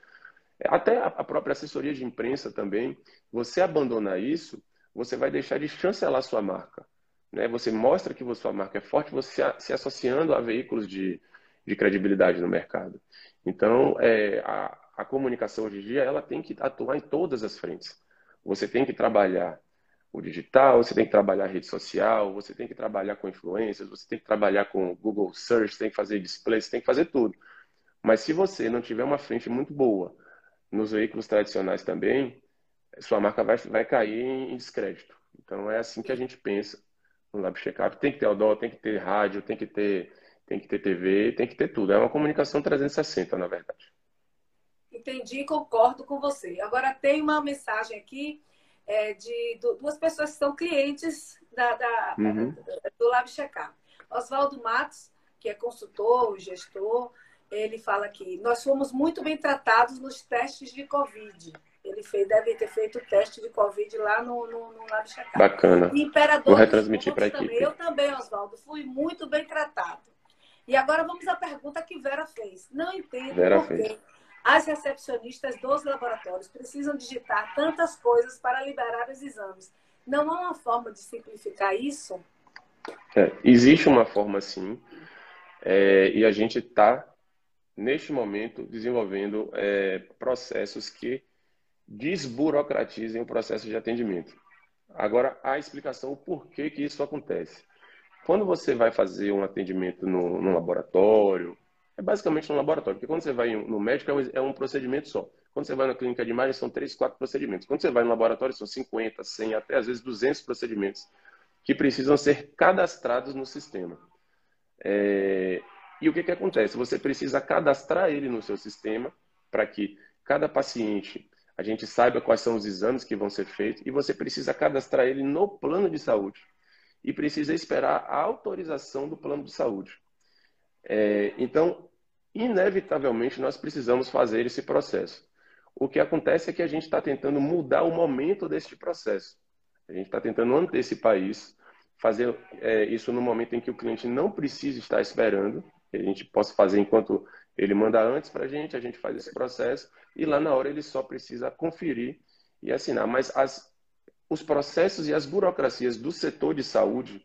até a própria assessoria de imprensa também, você abandonar isso, você vai deixar de chancelar sua marca. Né? Você mostra que sua marca é forte, você se associando a veículos de, de credibilidade no mercado. Então, é, a, a comunicação hoje em dia ela tem que atuar em todas as frentes. Você tem que trabalhar o digital, você tem que trabalhar rede social, você tem que trabalhar com influências, você tem que trabalhar com Google Search, tem que fazer display, você tem que fazer tudo. Mas se você não tiver uma frente muito boa nos veículos tradicionais também, sua marca vai, vai cair em descrédito. Então é assim que a gente pensa no Lab Checkup. Tem que ter outdoor, tem que ter rádio, tem que ter, tem que ter TV, tem que ter tudo. É uma comunicação 360, na verdade.
Entendi, concordo com você. Agora tem uma mensagem aqui é, de duas pessoas que são clientes da, da uhum. do Lab Checkup. Oswaldo Matos, que é consultor, gestor, ele fala que nós fomos muito bem tratados nos testes de Covid. Ele fez, deve ter feito o teste de Covid lá no, no, no Lab Checkup.
Bacana.
Imperador
Vou retransmitir para a equipe.
Eu também, Oswaldo, fui muito bem tratado. E agora vamos à pergunta que Vera fez. Não entendo Vera por quê as recepcionistas dos laboratórios precisam digitar tantas coisas para liberar os exames. Não há uma forma de simplificar isso?
É, existe uma forma sim, é, e a gente está, neste momento, desenvolvendo é, processos que desburocratizem o processo de atendimento. Agora, a explicação o porquê que isso acontece. Quando você vai fazer um atendimento no, no laboratório, é basicamente um laboratório, porque quando você vai no médico é um, é um procedimento só. Quando você vai na clínica de imagem são três, quatro procedimentos. Quando você vai no laboratório são 50, 100, até às vezes 200 procedimentos que precisam ser cadastrados no sistema. É... E o que, que acontece? Você precisa cadastrar ele no seu sistema para que cada paciente a gente saiba quais são os exames que vão ser feitos e você precisa cadastrar ele no plano de saúde e precisa esperar a autorização do plano de saúde. É, então, inevitavelmente, nós precisamos fazer esse processo. O que acontece é que a gente está tentando mudar o momento deste processo. A gente está tentando antecipar isso, fazer é, isso no momento em que o cliente não precisa estar esperando, a gente possa fazer enquanto ele manda antes para a gente, a gente faz esse processo e lá na hora ele só precisa conferir e assinar. Mas as, os processos e as burocracias do setor de saúde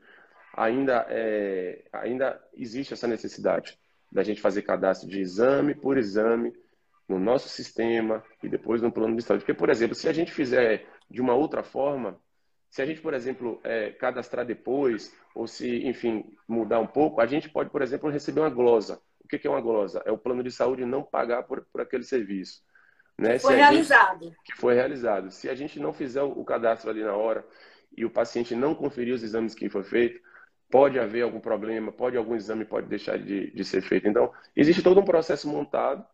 ainda, é, ainda existe essa necessidade da gente fazer cadastro de exame por exame no nosso sistema e depois no plano de saúde. Porque, por exemplo, se a gente fizer de uma outra forma, se a gente, por exemplo, é, cadastrar depois, ou se, enfim, mudar um pouco, a gente pode, por exemplo, receber uma glosa. O que é uma glosa? É o plano de saúde não pagar por, por aquele serviço. Né?
Foi realizado.
Gente, que foi realizado. Se a gente não fizer o cadastro ali na hora e o paciente não conferir os exames que foi feito, pode haver algum problema, pode algum exame pode deixar de, de ser feito. Então, existe todo um processo montado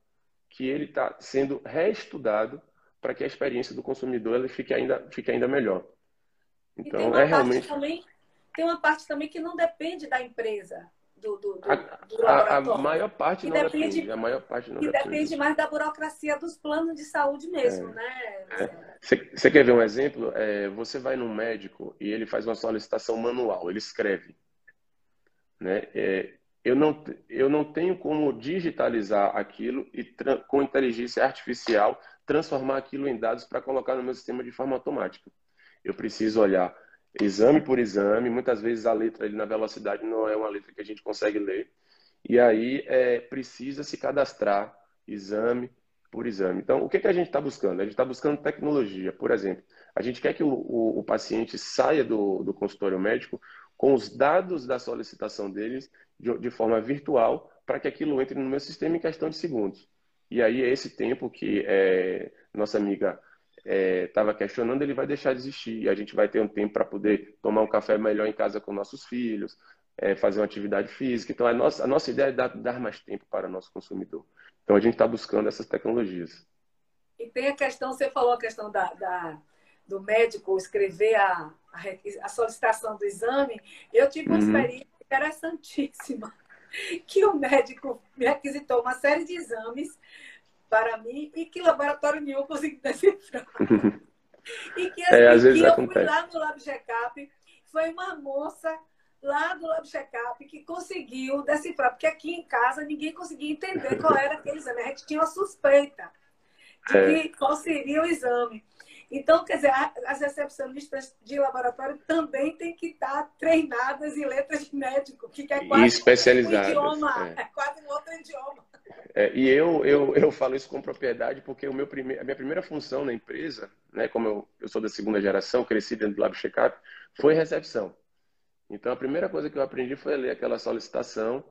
que ele está sendo reestudado para que a experiência do consumidor ela fique ainda fique ainda melhor.
Então, é realmente também, tem uma parte também que não depende da empresa. Do, do, do,
do a, a, maior parte não depende, depende, a maior parte não
e depende. depende mais da burocracia dos planos de saúde mesmo, é. né?
Você é. quer ver um exemplo? É, você vai num médico e ele faz uma solicitação manual, ele escreve. Né? É, eu, não, eu não tenho como digitalizar aquilo e com inteligência artificial transformar aquilo em dados para colocar no meu sistema de forma automática. Eu preciso olhar exame por exame. Muitas vezes a letra ali na velocidade não é uma letra que a gente consegue ler. E aí é, precisa se cadastrar exame por exame. Então, o que, que a gente está buscando? A gente está buscando tecnologia. Por exemplo, a gente quer que o, o, o paciente saia do, do, consultório médico com os dados da solicitação deles de, de forma virtual para que aquilo entre no meu sistema em questão de segundos. E aí, esse tempo que é, nossa amiga estava é, questionando, ele vai deixar de existir. E a gente vai ter um tempo para poder tomar um café melhor em casa com nossos filhos, é, fazer uma atividade física. Então, a nossa, a nossa ideia é dar, dar mais tempo para o nosso consumidor. Então, a gente está buscando essas tecnologias.
E tem a questão, você falou a questão da, da do médico escrever a, a, a, solicitação do exame. Eu tive uma uhum. experiência interessantíssima, que o médico me requisitou uma série de exames para mim e que laboratório nenhum conseguiu decifrar. e que, assim, é, às vezes que eu fui lá no Lab Checkup, foi uma moça lá do Lab Checkup que conseguiu decifrar, porque aqui em casa ninguém conseguia entender qual era aquele exame. A gente tinha uma suspeita de é. qual seria o exame. Então, quer dizer, as recepcionistas de laboratório também têm que estar treinadas em letras de médico, que é quase
e especializadas, um
idioma, é. é quase um outro idioma.
É, e eu, eu, eu falo isso com propriedade porque o meu prime... a minha primeira função na empresa, né, como eu, eu sou da segunda geração, cresci dentro do Lab Checkup, foi recepção. Então, a primeira coisa que eu aprendi foi ler aquela solicitação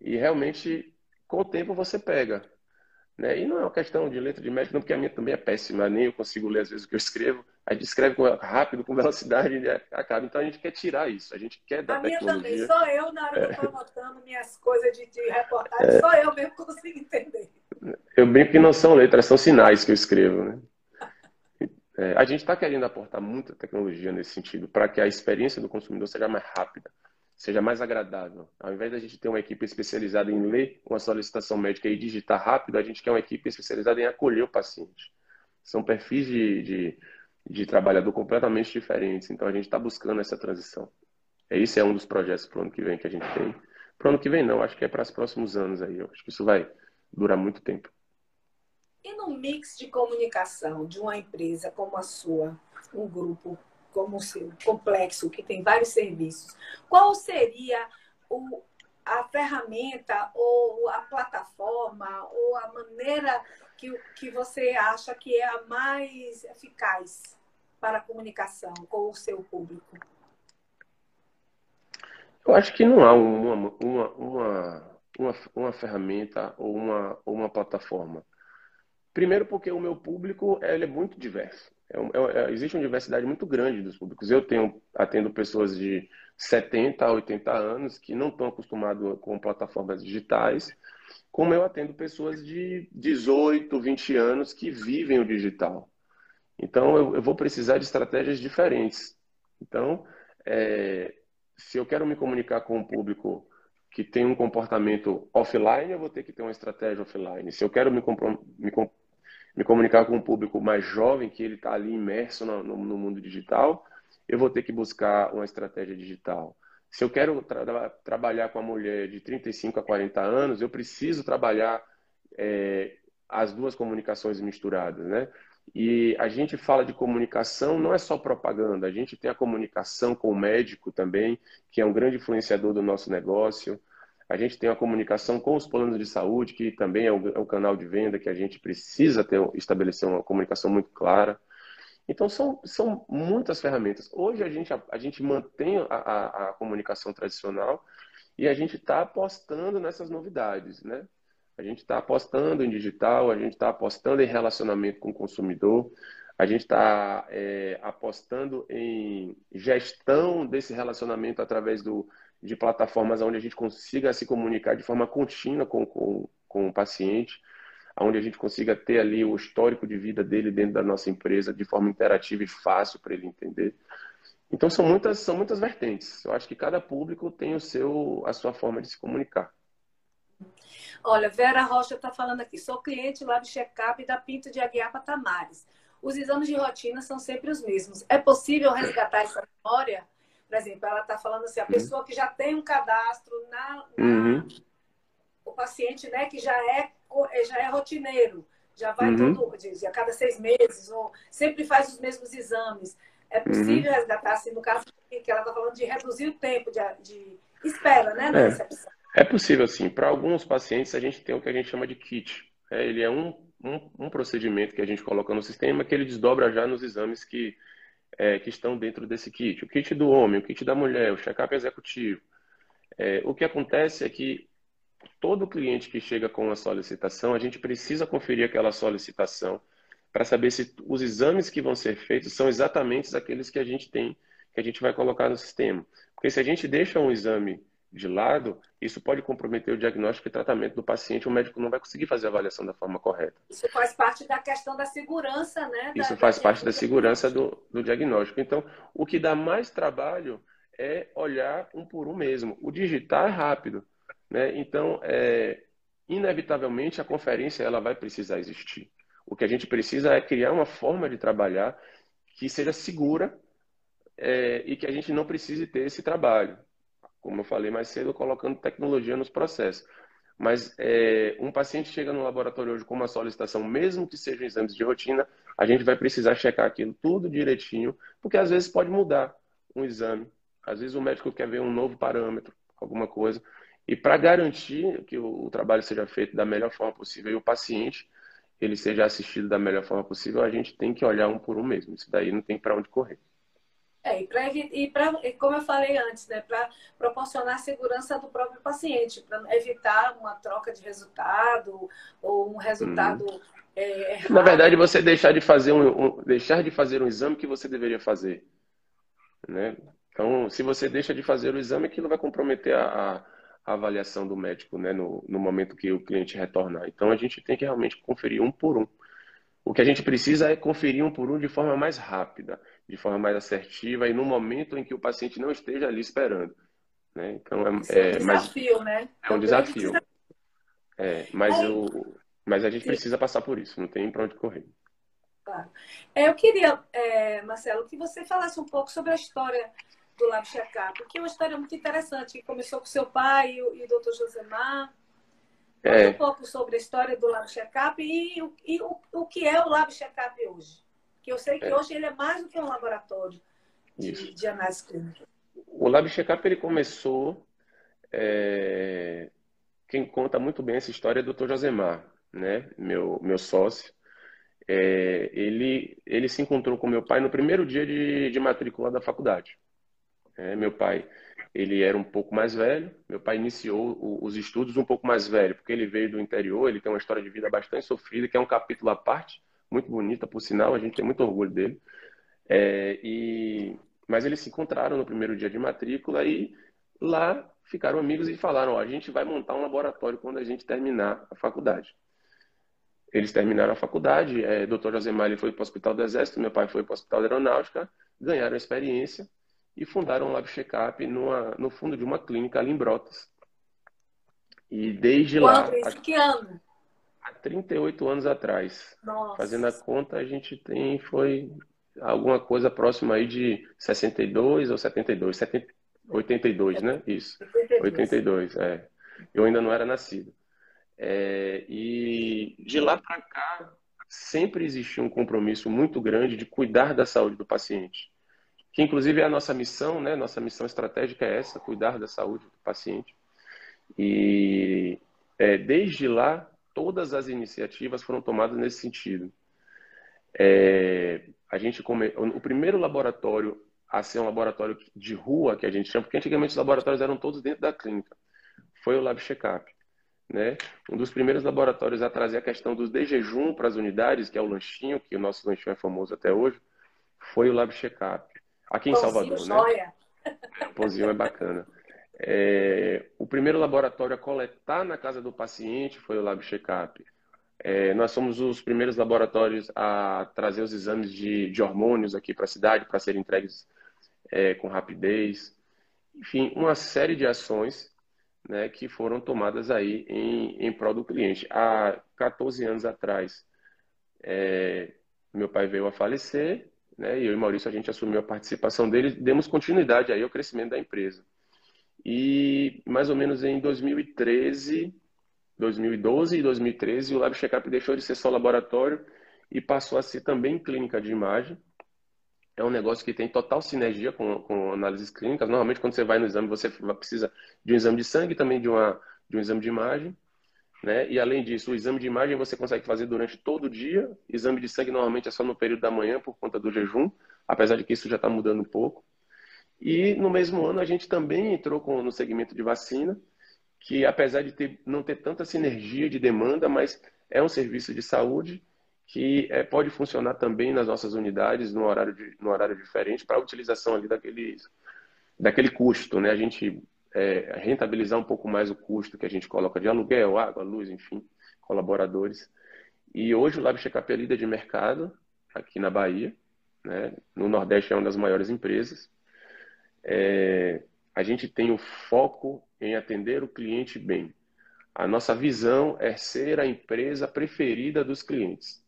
e realmente, com o tempo, você pega. Né? E não é uma questão de letra de médico, não, porque a minha também é péssima, nem eu consigo ler às vezes o que eu escrevo. A gente escreve rápido, com velocidade, e acaba. Então a gente quer tirar isso, a gente quer dar a
minha também, só eu, na hora é. que eu estou anotando minhas coisas de, de reportagem, é. só eu mesmo consigo entender.
Eu brinco que não são letras, são sinais que eu escrevo, né? É, a gente está querendo aportar muita tecnologia nesse sentido, para que a experiência do consumidor seja mais rápida seja mais agradável. Ao invés da gente ter uma equipe especializada em ler uma solicitação médica e digitar rápido, a gente quer uma equipe especializada em acolher o paciente. São perfis de, de, de trabalhador completamente diferentes, então a gente está buscando essa transição. Esse é um dos projetos para o ano que vem que a gente tem. Para o ano que vem, não, acho que é para os próximos anos aí. Eu acho que isso vai durar muito tempo.
E no mix de comunicação de uma empresa como a sua, um grupo como o seu, complexo, que tem vários serviços, qual seria o, a ferramenta ou a plataforma ou a maneira que, que você acha que é a mais eficaz para a comunicação com o seu público?
Eu acho que não há uma, uma, uma, uma, uma ferramenta ou uma, uma plataforma. Primeiro porque o meu público ele é muito diverso. É, é, é, existe uma diversidade muito grande dos públicos. Eu tenho atendo pessoas de 70 a 80 anos que não estão acostumados com plataformas digitais, como eu atendo pessoas de 18, 20 anos que vivem o digital. Então, eu, eu vou precisar de estratégias diferentes. Então, é, se eu quero me comunicar com um público que tem um comportamento offline, eu vou ter que ter uma estratégia offline. Se eu quero me, me me comunicar com um público mais jovem, que ele está ali imerso no, no, no, mundo digital, eu vou ter que buscar uma estratégia digital. Se eu quero tra trabalhar com a mulher de 35 a 40 anos, eu preciso trabalhar é, as duas comunicações misturadas, né? E a gente fala de comunicação, não é só propaganda, a gente tem a comunicação com o médico também, que é um grande influenciador do nosso negócio. A gente tem a comunicação com os planos de saúde, que também é o, é o canal de venda que a gente precisa ter, estabelecer uma comunicação muito clara. Então, são, são muitas ferramentas. Hoje, a gente, a, a gente mantém a, a, a, comunicação tradicional e a gente está apostando nessas novidades, né? A gente está apostando em digital, a gente está apostando em relacionamento com o consumidor, a gente está é, apostando em gestão desse relacionamento através do, de plataformas onde a gente consiga se comunicar de forma contínua com, com, com o paciente, onde a gente consiga ter ali o histórico de vida dele dentro da nossa empresa de forma interativa e fácil para ele entender. Então são muitas são muitas vertentes. Eu acho que cada público tem o seu a sua forma de se comunicar.
Olha, Vera Rocha está falando aqui. Sou cliente Lab Checkup da Pinto de Aguiar Patamares. Os exames de rotina são sempre os mesmos. É possível resgatar essa memória? Por exemplo, ela está falando assim, a uhum. pessoa que já tem um cadastro na, na uhum. o paciente, né, que já é já é rotineiro, já vai uhum. todo a cada seis meses ou sempre faz os mesmos exames. É possível uhum. resgatar, assim, no caso que ela está falando de reduzir o tempo de, de espera, né, na
é.
recepção.
É possível, sim. Para alguns pacientes, a gente tem o que a gente chama de kit. É, ele é um, um, um, procedimento que a gente coloca no sistema que ele desdobra já nos exames que, é, que estão dentro desse kit. O kit do homem, o kit da mulher, o check-up executivo. É, o que acontece é que todo cliente que chega com uma solicitação, a gente precisa conferir aquela solicitação para saber se os exames que vão ser feitos são exatamente aqueles que a gente tem, que a gente vai colocar no sistema. Porque se a gente deixa um exame de lado, isso pode comprometer o diagnóstico e tratamento do paciente, o médico não vai conseguir fazer a avaliação da forma correta.
Isso faz parte da questão da segurança, né?
Isso faz da parte da segurança do, do diagnóstico. Então, o que dá mais trabalho é olhar um por um mesmo. O digitar é rápido, né? Então, é, inevitavelmente, a conferência ela vai precisar existir. O que a gente precisa é criar uma forma de trabalhar que seja segura é, e que a gente não precise ter esse trabalho como eu falei mais cedo, colocando tecnologia nos processos. Mas é, um paciente chega no laboratório hoje com uma solicitação, mesmo que sejam exames de rotina, a gente vai precisar checar aquilo tudo direitinho, porque às vezes pode mudar um exame. Às vezes o médico quer ver um novo parâmetro, alguma coisa. E para garantir que o, o trabalho seja feito da melhor forma possível e o paciente ele seja assistido da melhor forma possível, a gente tem que olhar um por um mesmo. Isso daí não tem para onde correr.
É, e para, como eu falei antes, né, para proporcionar segurança do próprio paciente, para evitar uma troca de resultado ou um resultado uhum. é, errado.
Na verdade, você deixar de fazer um, um, deixar de fazer um exame que você deveria fazer, né? Então, se você deixa de fazer o exame, aquilo vai comprometer a, a avaliação do médico, né, no, no momento que o cliente retornar. Então, a gente tem que realmente conferir um por um. O que a gente precisa é conferir um por um de forma mais rápida, de forma mais assertiva e no momento em que o paciente não esteja ali esperando. Né? Então é,
é, é um desafio,
mas,
né?
É um desafio. É, mas, eu, mas a gente Sim. precisa passar por isso, não tem para onde correr.
Claro. É, eu queria, é, Marcelo, que você falasse um pouco sobre a história do Lab Checkup, porque é uma história muito interessante, que começou com seu pai e o, e o Dr. Josemar, é. um pouco sobre a história do Lab Checkup e, e o, o que é o Lab Checkup hoje. Que eu sei que é. hoje ele é mais do que um laboratório de, de análise clínica.
O Lab Checkup ele começou. É... Quem conta muito bem essa história é o Dr. Josemar, né? meu, meu sócio. É... ele, ele se encontrou com meu pai no primeiro dia de, de matrícula da faculdade. É, meu pai ele era um pouco mais velho. Meu pai iniciou os estudos um pouco mais velho, porque ele veio do interior, ele tem uma história de vida bastante sofrida, que é um capítulo à parte, muito bonita, por sinal, a gente tem muito orgulho dele. É, e... Mas eles se encontraram no primeiro dia de matrícula e lá ficaram amigos e falaram: ó, a gente vai montar um laboratório quando a gente terminar a faculdade. Eles terminaram a faculdade, é, Dr. Josemar foi para o Hospital do Exército, meu pai foi para o Hospital da Aeronáutica, ganharam experiência e fundaram um Lab Checkup no fundo de uma clínica ali em Brotas. E desde
Quando?
lá.
Isso que ano?
Há 38 anos atrás.
Nossa.
Fazendo a conta, a gente tem, foi alguma coisa próxima aí de 62 ou 72, 70, 82, né? Isso. 82, 82 é. Eu ainda não era nascido. É, e de lá para cá, sempre existiu um compromisso muito grande de cuidar da saúde do paciente que inclusive é a nossa missão, né? Nossa missão estratégica é essa, cuidar da saúde do paciente. E é, desde lá, todas as iniciativas foram tomadas nesse sentido. É, a gente come... O primeiro laboratório a ser um laboratório de rua, que a gente chama, porque antigamente os laboratórios eram todos dentro da clínica, foi o Lab Checkup. Né? Um dos primeiros laboratórios a trazer a questão dos de jejum para as unidades, que é o lanchinho, que o nosso lanchinho é famoso até hoje, foi o Lab Checkup. Aqui em Salvador,
joia.
né? O pãozinho é bacana. É, o primeiro laboratório a coletar na casa do paciente foi o Lab Checkup. É, nós somos os primeiros laboratórios a trazer os exames de, de hormônios aqui para a cidade para serem entregues é, com rapidez. Enfim, uma série de ações né, que foram tomadas aí em, em prol do cliente. Há 14 anos atrás, é, meu pai veio a falecer né? E eu e Maurício a gente assumiu a participação dele, demos continuidade aí ao crescimento da empresa. E mais ou menos em 2013, 2012 e 2013, o Lab Checkup deixou de ser só laboratório e passou a ser também clínica de imagem. é um negócio que tem total sinergia com, com análises clínicas. Normalmente, quando você vai no exame, você precisa de um exame de sangue também de, uma, de um exame de imagem. Né? E além disso, o exame de imagem você consegue fazer durante todo o dia. Exame de sangue normalmente é só no período da manhã por conta do jejum, apesar de que isso já está mudando um pouco. E no mesmo ano a gente também entrou com, no segmento de vacina, que apesar de ter, não ter tanta sinergia de demanda, mas é um serviço de saúde que é, pode funcionar também nas nossas unidades no horário, de, no horário diferente para a utilização ali daquele, daquele custo. Né? A gente é, rentabilizar um pouco mais o custo que a gente coloca de aluguel, água, luz, enfim, colaboradores. E hoje o Lab Checkup é líder de mercado aqui na Bahia. Né? No Nordeste é uma das maiores empresas. É, a gente tem o foco em atender o cliente bem. A nossa visão é ser a empresa preferida dos clientes.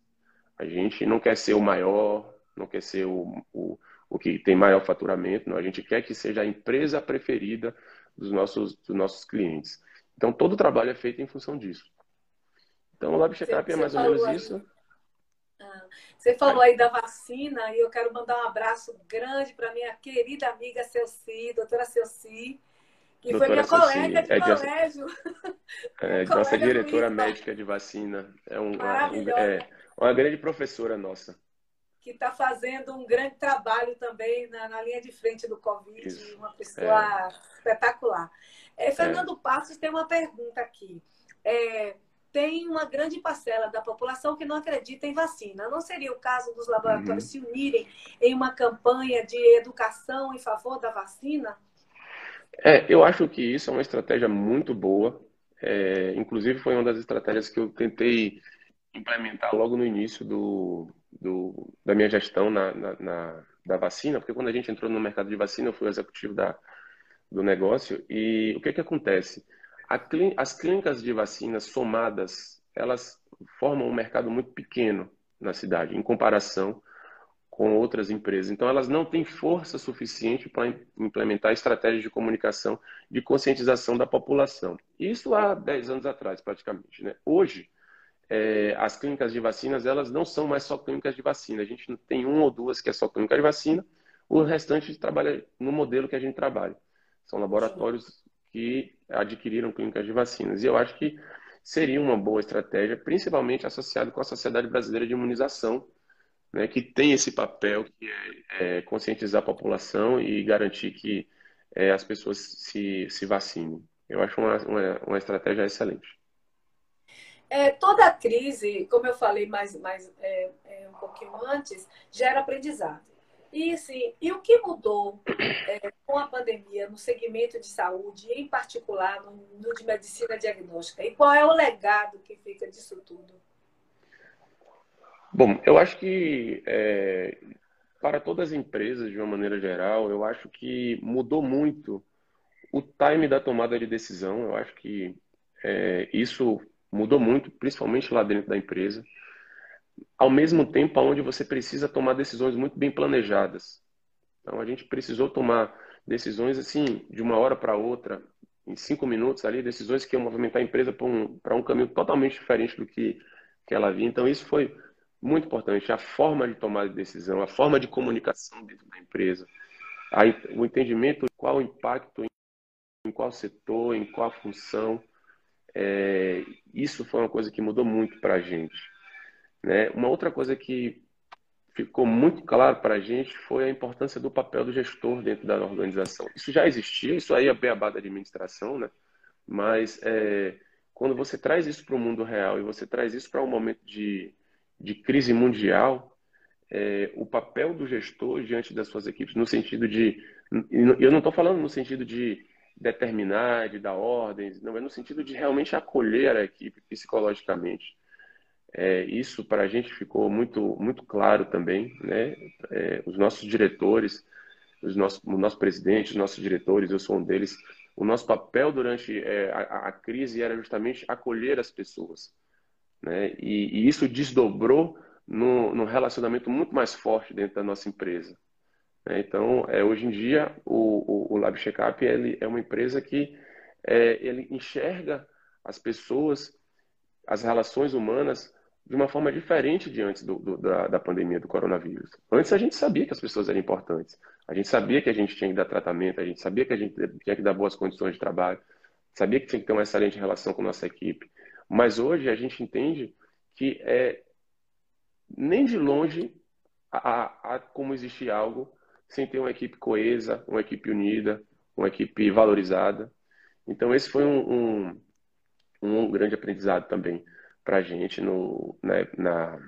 A gente não quer ser o maior, não quer ser o, o, o que tem maior faturamento, não. A gente quer que seja a empresa preferida dos nossos, dos nossos clientes. Então, todo o trabalho é feito em função disso. Então, o Lab Checkup é mais ou menos isso.
Você falou aí da vacina e eu quero mandar um abraço grande para minha querida amiga Celci, doutora Celci, que doutora foi minha colega de é colégio.
É, nossa diretora médica de vacina. É, um, é uma grande professora nossa
que está fazendo um grande trabalho também na, na linha de frente do Covid, Isso. uma pessoa é. espetacular. É, Fernando é. Passos tem uma pergunta aqui. É, tem uma grande parcela da população que não acredita em vacina. Não seria o caso dos laboratórios uhum. se unirem em uma campanha de educação em favor da vacina?
É, eu acho que isso é uma estratégia muito boa. É, inclusive, foi uma das estratégias que eu tentei implementar logo no início do, do, da minha gestão na, na, na, da vacina, porque quando a gente entrou no mercado de vacina, eu fui o executivo da, do negócio, e o que, que acontece? As clínicas de vacina somadas, elas formam um mercado muito pequeno na cidade, em comparação com outras empresas. Então, elas não têm força suficiente para implementar estratégias de comunicação, de conscientização da população. Isso há 10 anos atrás, praticamente. Né? Hoje, é, as clínicas de vacinas, elas não são mais só clínicas de vacina. A gente tem uma ou duas que é só clínica de vacina, o restante trabalha no modelo que a gente trabalha. São laboratórios que adquiriram clínicas de vacinas. E eu acho que seria uma boa estratégia, principalmente associado com a Sociedade Brasileira de Imunização, né, que tem esse papel que é, é conscientizar a população e garantir que é, as pessoas se, se vacinem. Eu acho uma, uma, uma estratégia excelente.
É, toda crise, como eu falei mais, mais é, é, um pouquinho antes, gera aprendizado. E, assim, e o que mudou é, com a pandemia no segmento de saúde, em particular no, no, de medicina diagnóstica? E qual é o legado que fica disso tudo?
Bom, eu acho que é, para todas as empresas, de uma maneira geral, eu acho que mudou muito o time da tomada de decisão. Eu acho que é, isso mudou muito, principalmente lá dentro da empresa. Ao mesmo tempo, onde você precisa tomar decisões muito bem planejadas. Então, a gente precisou tomar decisões assim, de uma hora para outra, em cinco minutos ali, decisões que iam movimentar a empresa para um, um caminho totalmente diferente do que, que ela vinha. Então, isso foi muito importante. A forma de tomar decisão, a forma de comunicação dentro da empresa, o entendimento qual o impacto em qual setor, em qual função, é, isso foi uma coisa que mudou muito para a gente. Né? Uma outra coisa que ficou muito claro para a gente foi a importância do papel do gestor dentro da organização. Isso já existia, isso aí é beabá da administração, né? mas é, quando você traz isso para o mundo real e você traz isso para um momento de, de crise mundial, é, o papel do gestor diante das suas equipes, no sentido de. Eu não estou falando no sentido de determinar, de dar ordens, não é no sentido de realmente acolher a equipe psicologicamente. É, isso para a gente ficou muito muito claro também, né? É, os nossos diretores, os nossos, o nosso presidente, os nossos diretores, eu sou um deles. O nosso papel durante é, a, a, crise era justamente acolher as pessoas, né? E, e isso desdobrou num relacionamento muito mais forte dentro da nossa empresa. Né? Então, é, hoje em dia, o, o, o Lab Checkup ele é uma empresa que é, ele enxerga as pessoas, as relações humanas de uma forma diferente de antes do, do, da, da, pandemia do coronavírus. Antes a gente sabia que as pessoas eram importantes, a gente sabia que a gente tinha que dar tratamento, a gente sabia que a gente tinha que dar boas condições de trabalho, sabia que tinha que ter uma excelente relação com a nossa equipe. Mas hoje a gente entende que é nem de longe há, há como existir algo sem ter uma equipe coesa, uma equipe unida, uma equipe valorizada. Então esse foi um, um, um grande aprendizado também para a gente no, né, na,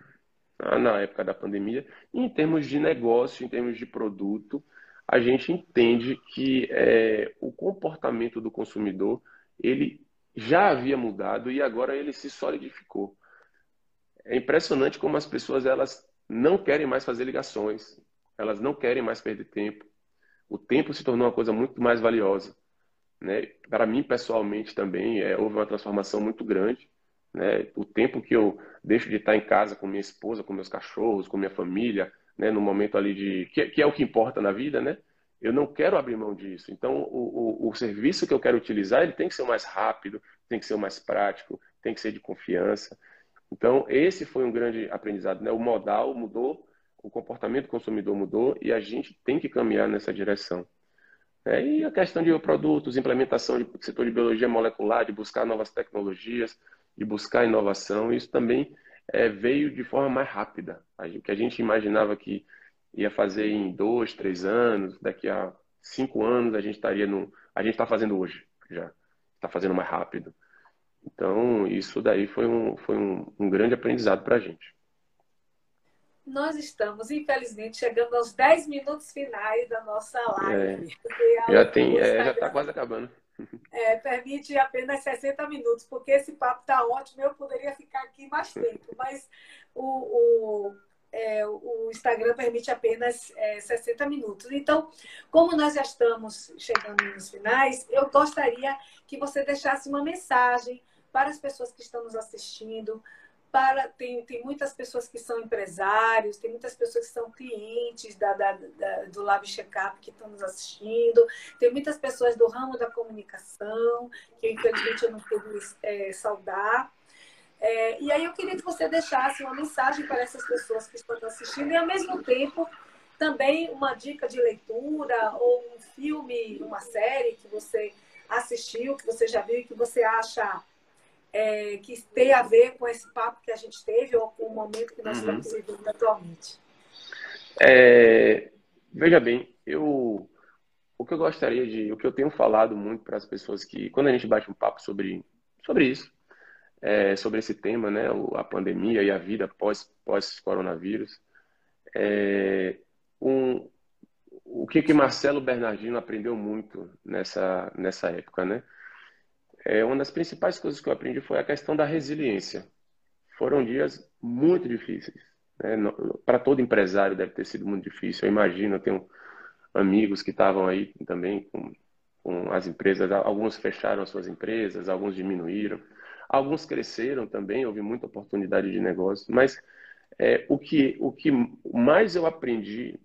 na época da pandemia. E em termos de negócio, em termos de produto, a gente entende que é, o comportamento do consumidor ele já havia mudado e agora ele se solidificou. É impressionante como as pessoas elas não querem mais fazer ligações, elas não querem mais perder tempo. O tempo se tornou uma coisa muito mais valiosa. Né? Para mim, pessoalmente, também é, houve uma transformação muito grande. Né? O tempo que eu deixo de estar em casa com minha esposa, com meus cachorros, com minha família, né? no momento ali de. Que, que, é o que importa na vida, né? Eu não quero abrir mão disso. Então, o, o, o serviço que eu quero utilizar, ele tem que ser mais rápido, tem que ser mais prático, tem que ser de confiança. Então, esse foi um grande aprendizado. Né? O modal mudou, o comportamento do consumidor mudou e a gente tem que caminhar nessa direção. É, e a questão de produtos, implementação do setor de biologia molecular, de buscar novas tecnologias, de buscar inovação, isso também é, veio de forma mais rápida. O que a gente imaginava que ia fazer em dois, três anos, daqui a cinco anos a gente estaria no. A gente está fazendo hoje, já. Está fazendo mais rápido. Então, isso daí foi um, foi um, um grande aprendizado para a gente.
Nós estamos, infelizmente, chegando aos 10 minutos finais da nossa live.
É, já tem, é, já está quase acabando.
É, permite apenas 60 minutos, porque esse papo está ótimo, eu poderia ficar aqui mais tempo, mas o, o, é, o Instagram permite apenas é, 60 minutos. Então, como nós já estamos chegando nos finais, eu gostaria que você deixasse uma mensagem para as pessoas que estão nos assistindo, para tem, tem muitas pessoas que são empresários, tem muitas pessoas que são clientes da, da, da do Lab Checkup que estão nos assistindo, tem muitas pessoas do ramo da comunicação, que infelizmente eu não pude é, saudar. É, e aí eu queria que você deixasse uma mensagem para essas pessoas que estão assistindo e, ao mesmo tempo, também uma dica de leitura ou um filme, uma série que você assistiu, que você já viu e que você acha é, que tem a ver com esse papo que a gente teve ou com o momento que nós uhum. estamos vivendo atualmente?
É, veja bem, eu o que eu gostaria de, o que eu tenho falado muito para as pessoas que quando a gente bate um papo sobre sobre isso, é, sobre esse tema, né, a pandemia e a vida pós pós coronavírus, é, um, o que que Marcelo Bernardino aprendeu muito nessa nessa época, né? É, uma das principais coisas que eu aprendi foi a questão da resiliência. Foram dias muito difíceis. Né? Para todo empresário deve ter sido muito difícil. Eu imagino, eu tenho amigos que estavam aí também com, com as empresas. Alguns fecharam as suas empresas, alguns diminuíram. Alguns cresceram também, houve muita oportunidade de negócio. Mas é, o, que, o que mais eu aprendi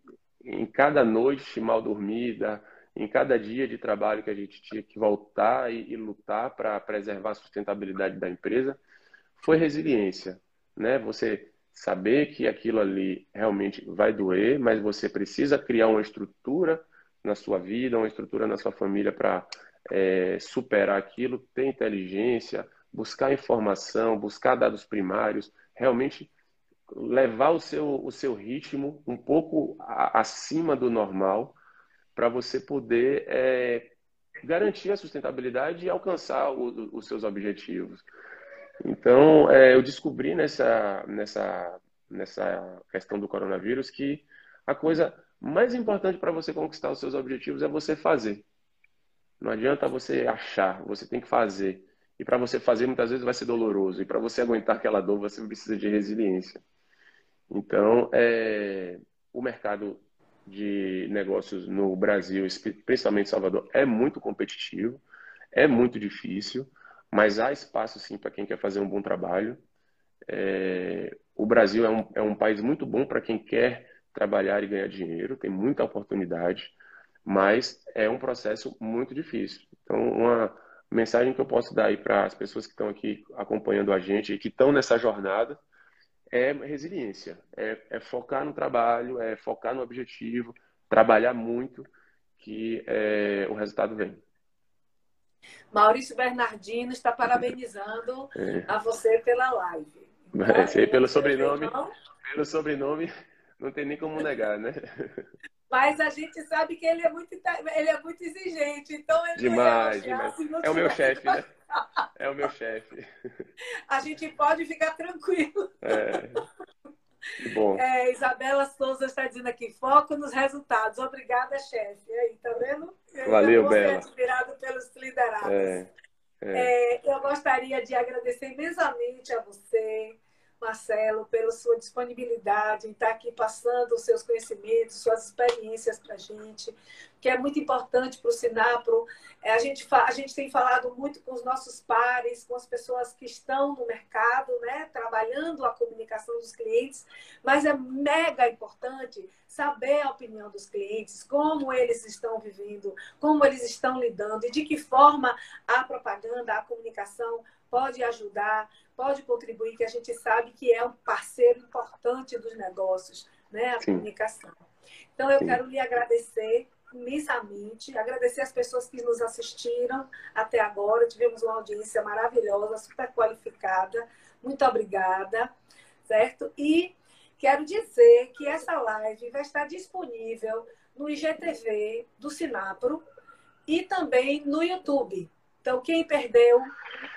em cada noite mal dormida, em cada dia de trabalho que a gente tinha que voltar e, e lutar para preservar a sustentabilidade da empresa, foi resiliência, né? Você saber que aquilo ali realmente vai doer, mas você precisa criar uma estrutura na sua vida, uma estrutura na sua família para é, superar aquilo, ter inteligência, buscar informação, buscar dados primários, realmente levar o seu, o seu ritmo um pouco acima do normal para você poder é, garantir a sustentabilidade e alcançar o, os seus objetivos. Então, é, eu descobri nessa, nessa, nessa questão do coronavírus que a coisa mais importante para você conquistar os seus objetivos é você fazer. Não adianta você achar, você tem que fazer. E para você fazer, muitas vezes vai ser doloroso. E para você aguentar aquela dor, você precisa de resiliência. Então, é, o mercado de negócios no Brasil, principalmente Salvador, é muito competitivo, é muito difícil, mas há espaço sim para quem quer fazer um bom trabalho. É, o Brasil é um, é um país muito bom para quem quer trabalhar e ganhar dinheiro, tem muita oportunidade, mas é um processo muito difícil. Então, uma mensagem que eu posso dar aí para as pessoas que estão aqui acompanhando a gente e que estão nessa jornada é resiliência, é, é focar no trabalho, é focar no objetivo, trabalhar muito, que é, o resultado vem.
Maurício Bernardino está parabenizando é. a você pela live.
É, pelo sobrenome, pelo sobrenome, não tem nem como negar, né?
Mas a gente sabe que ele é muito, ele é muito exigente, então ele
demais, não é, demais. é o meu chefe, né? É o meu chefe.
A gente pode ficar tranquilo.
É. Bom.
É, Isabela Souza está dizendo aqui, foco nos resultados. Obrigada, chefe. Aí, tá vendo?
Valeu, Bela.
É admirado pelos liderados. É, é. é, eu gostaria de agradecer imensamente a você, Marcelo, pela sua disponibilidade em estar aqui passando os seus conhecimentos, suas experiências para a gente, que é muito importante para o Sinapro. É, a, gente, a gente tem falado muito com os nossos pares, com as pessoas que estão no mercado, né, trabalhando a comunicação dos clientes, mas é mega importante saber a opinião dos clientes, como eles estão vivendo, como eles estão lidando e de que forma a propaganda, a comunicação pode ajudar, pode contribuir, que a gente sabe que é um parceiro importante dos negócios, né, a Sim. comunicação. Então, eu Sim. quero lhe agradecer imensamente, agradecer as pessoas que nos assistiram até agora. Tivemos uma audiência maravilhosa, super qualificada. Muito obrigada, certo? E quero dizer que essa live vai estar disponível no IGTV do Sinapro e também no YouTube. Então, quem perdeu,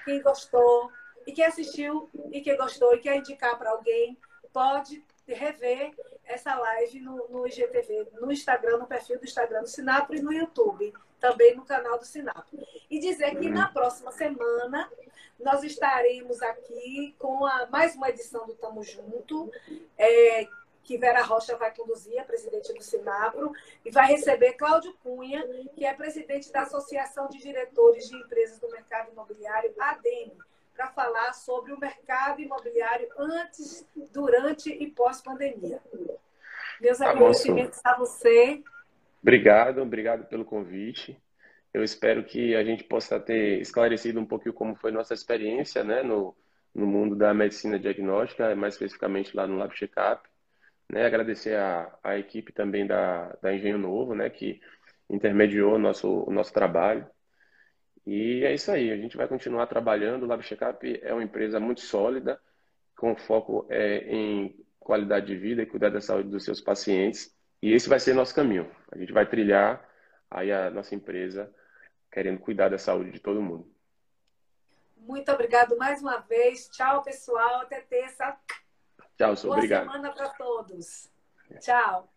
quem gostou e quem assistiu e quem gostou e quer indicar para alguém, pode rever essa live no, no IGTV, no Instagram, no perfil do Instagram do Sinapro e no YouTube, também no canal do Sinapro. E dizer que na próxima semana nós estaremos aqui com a, mais uma edição do Tamo Junto, é, que Vera Rocha vai conduzir, a presidente do Sinapro, e vai receber Cláudio Cunha, que é presidente da Associação de Diretores de Empresas do Mercado Imobiliário, ADEME, para falar sobre o mercado imobiliário antes, durante e pós-pandemia. Meus tá agradecimentos a você.
Obrigado, obrigado pelo convite. Eu espero que a gente possa ter esclarecido um pouquinho como foi nossa experiência né, no, no mundo da medicina diagnóstica, mais especificamente lá no Lab Checkup. Né, agradecer a, a equipe também da, da Engenho Novo, né, que intermediou o nosso, o nosso trabalho. E é isso aí, a gente vai continuar trabalhando. O Lab Checkup é uma empresa muito sólida, com foco é, em qualidade de vida e cuidar da saúde dos seus pacientes. E esse vai ser nosso caminho. A gente vai trilhar aí a nossa empresa querendo cuidar da saúde de todo mundo.
Muito obrigado mais uma vez. Tchau, pessoal. Até terça.
Tchau,
Boa
obrigado.
semana para todos. Tchau.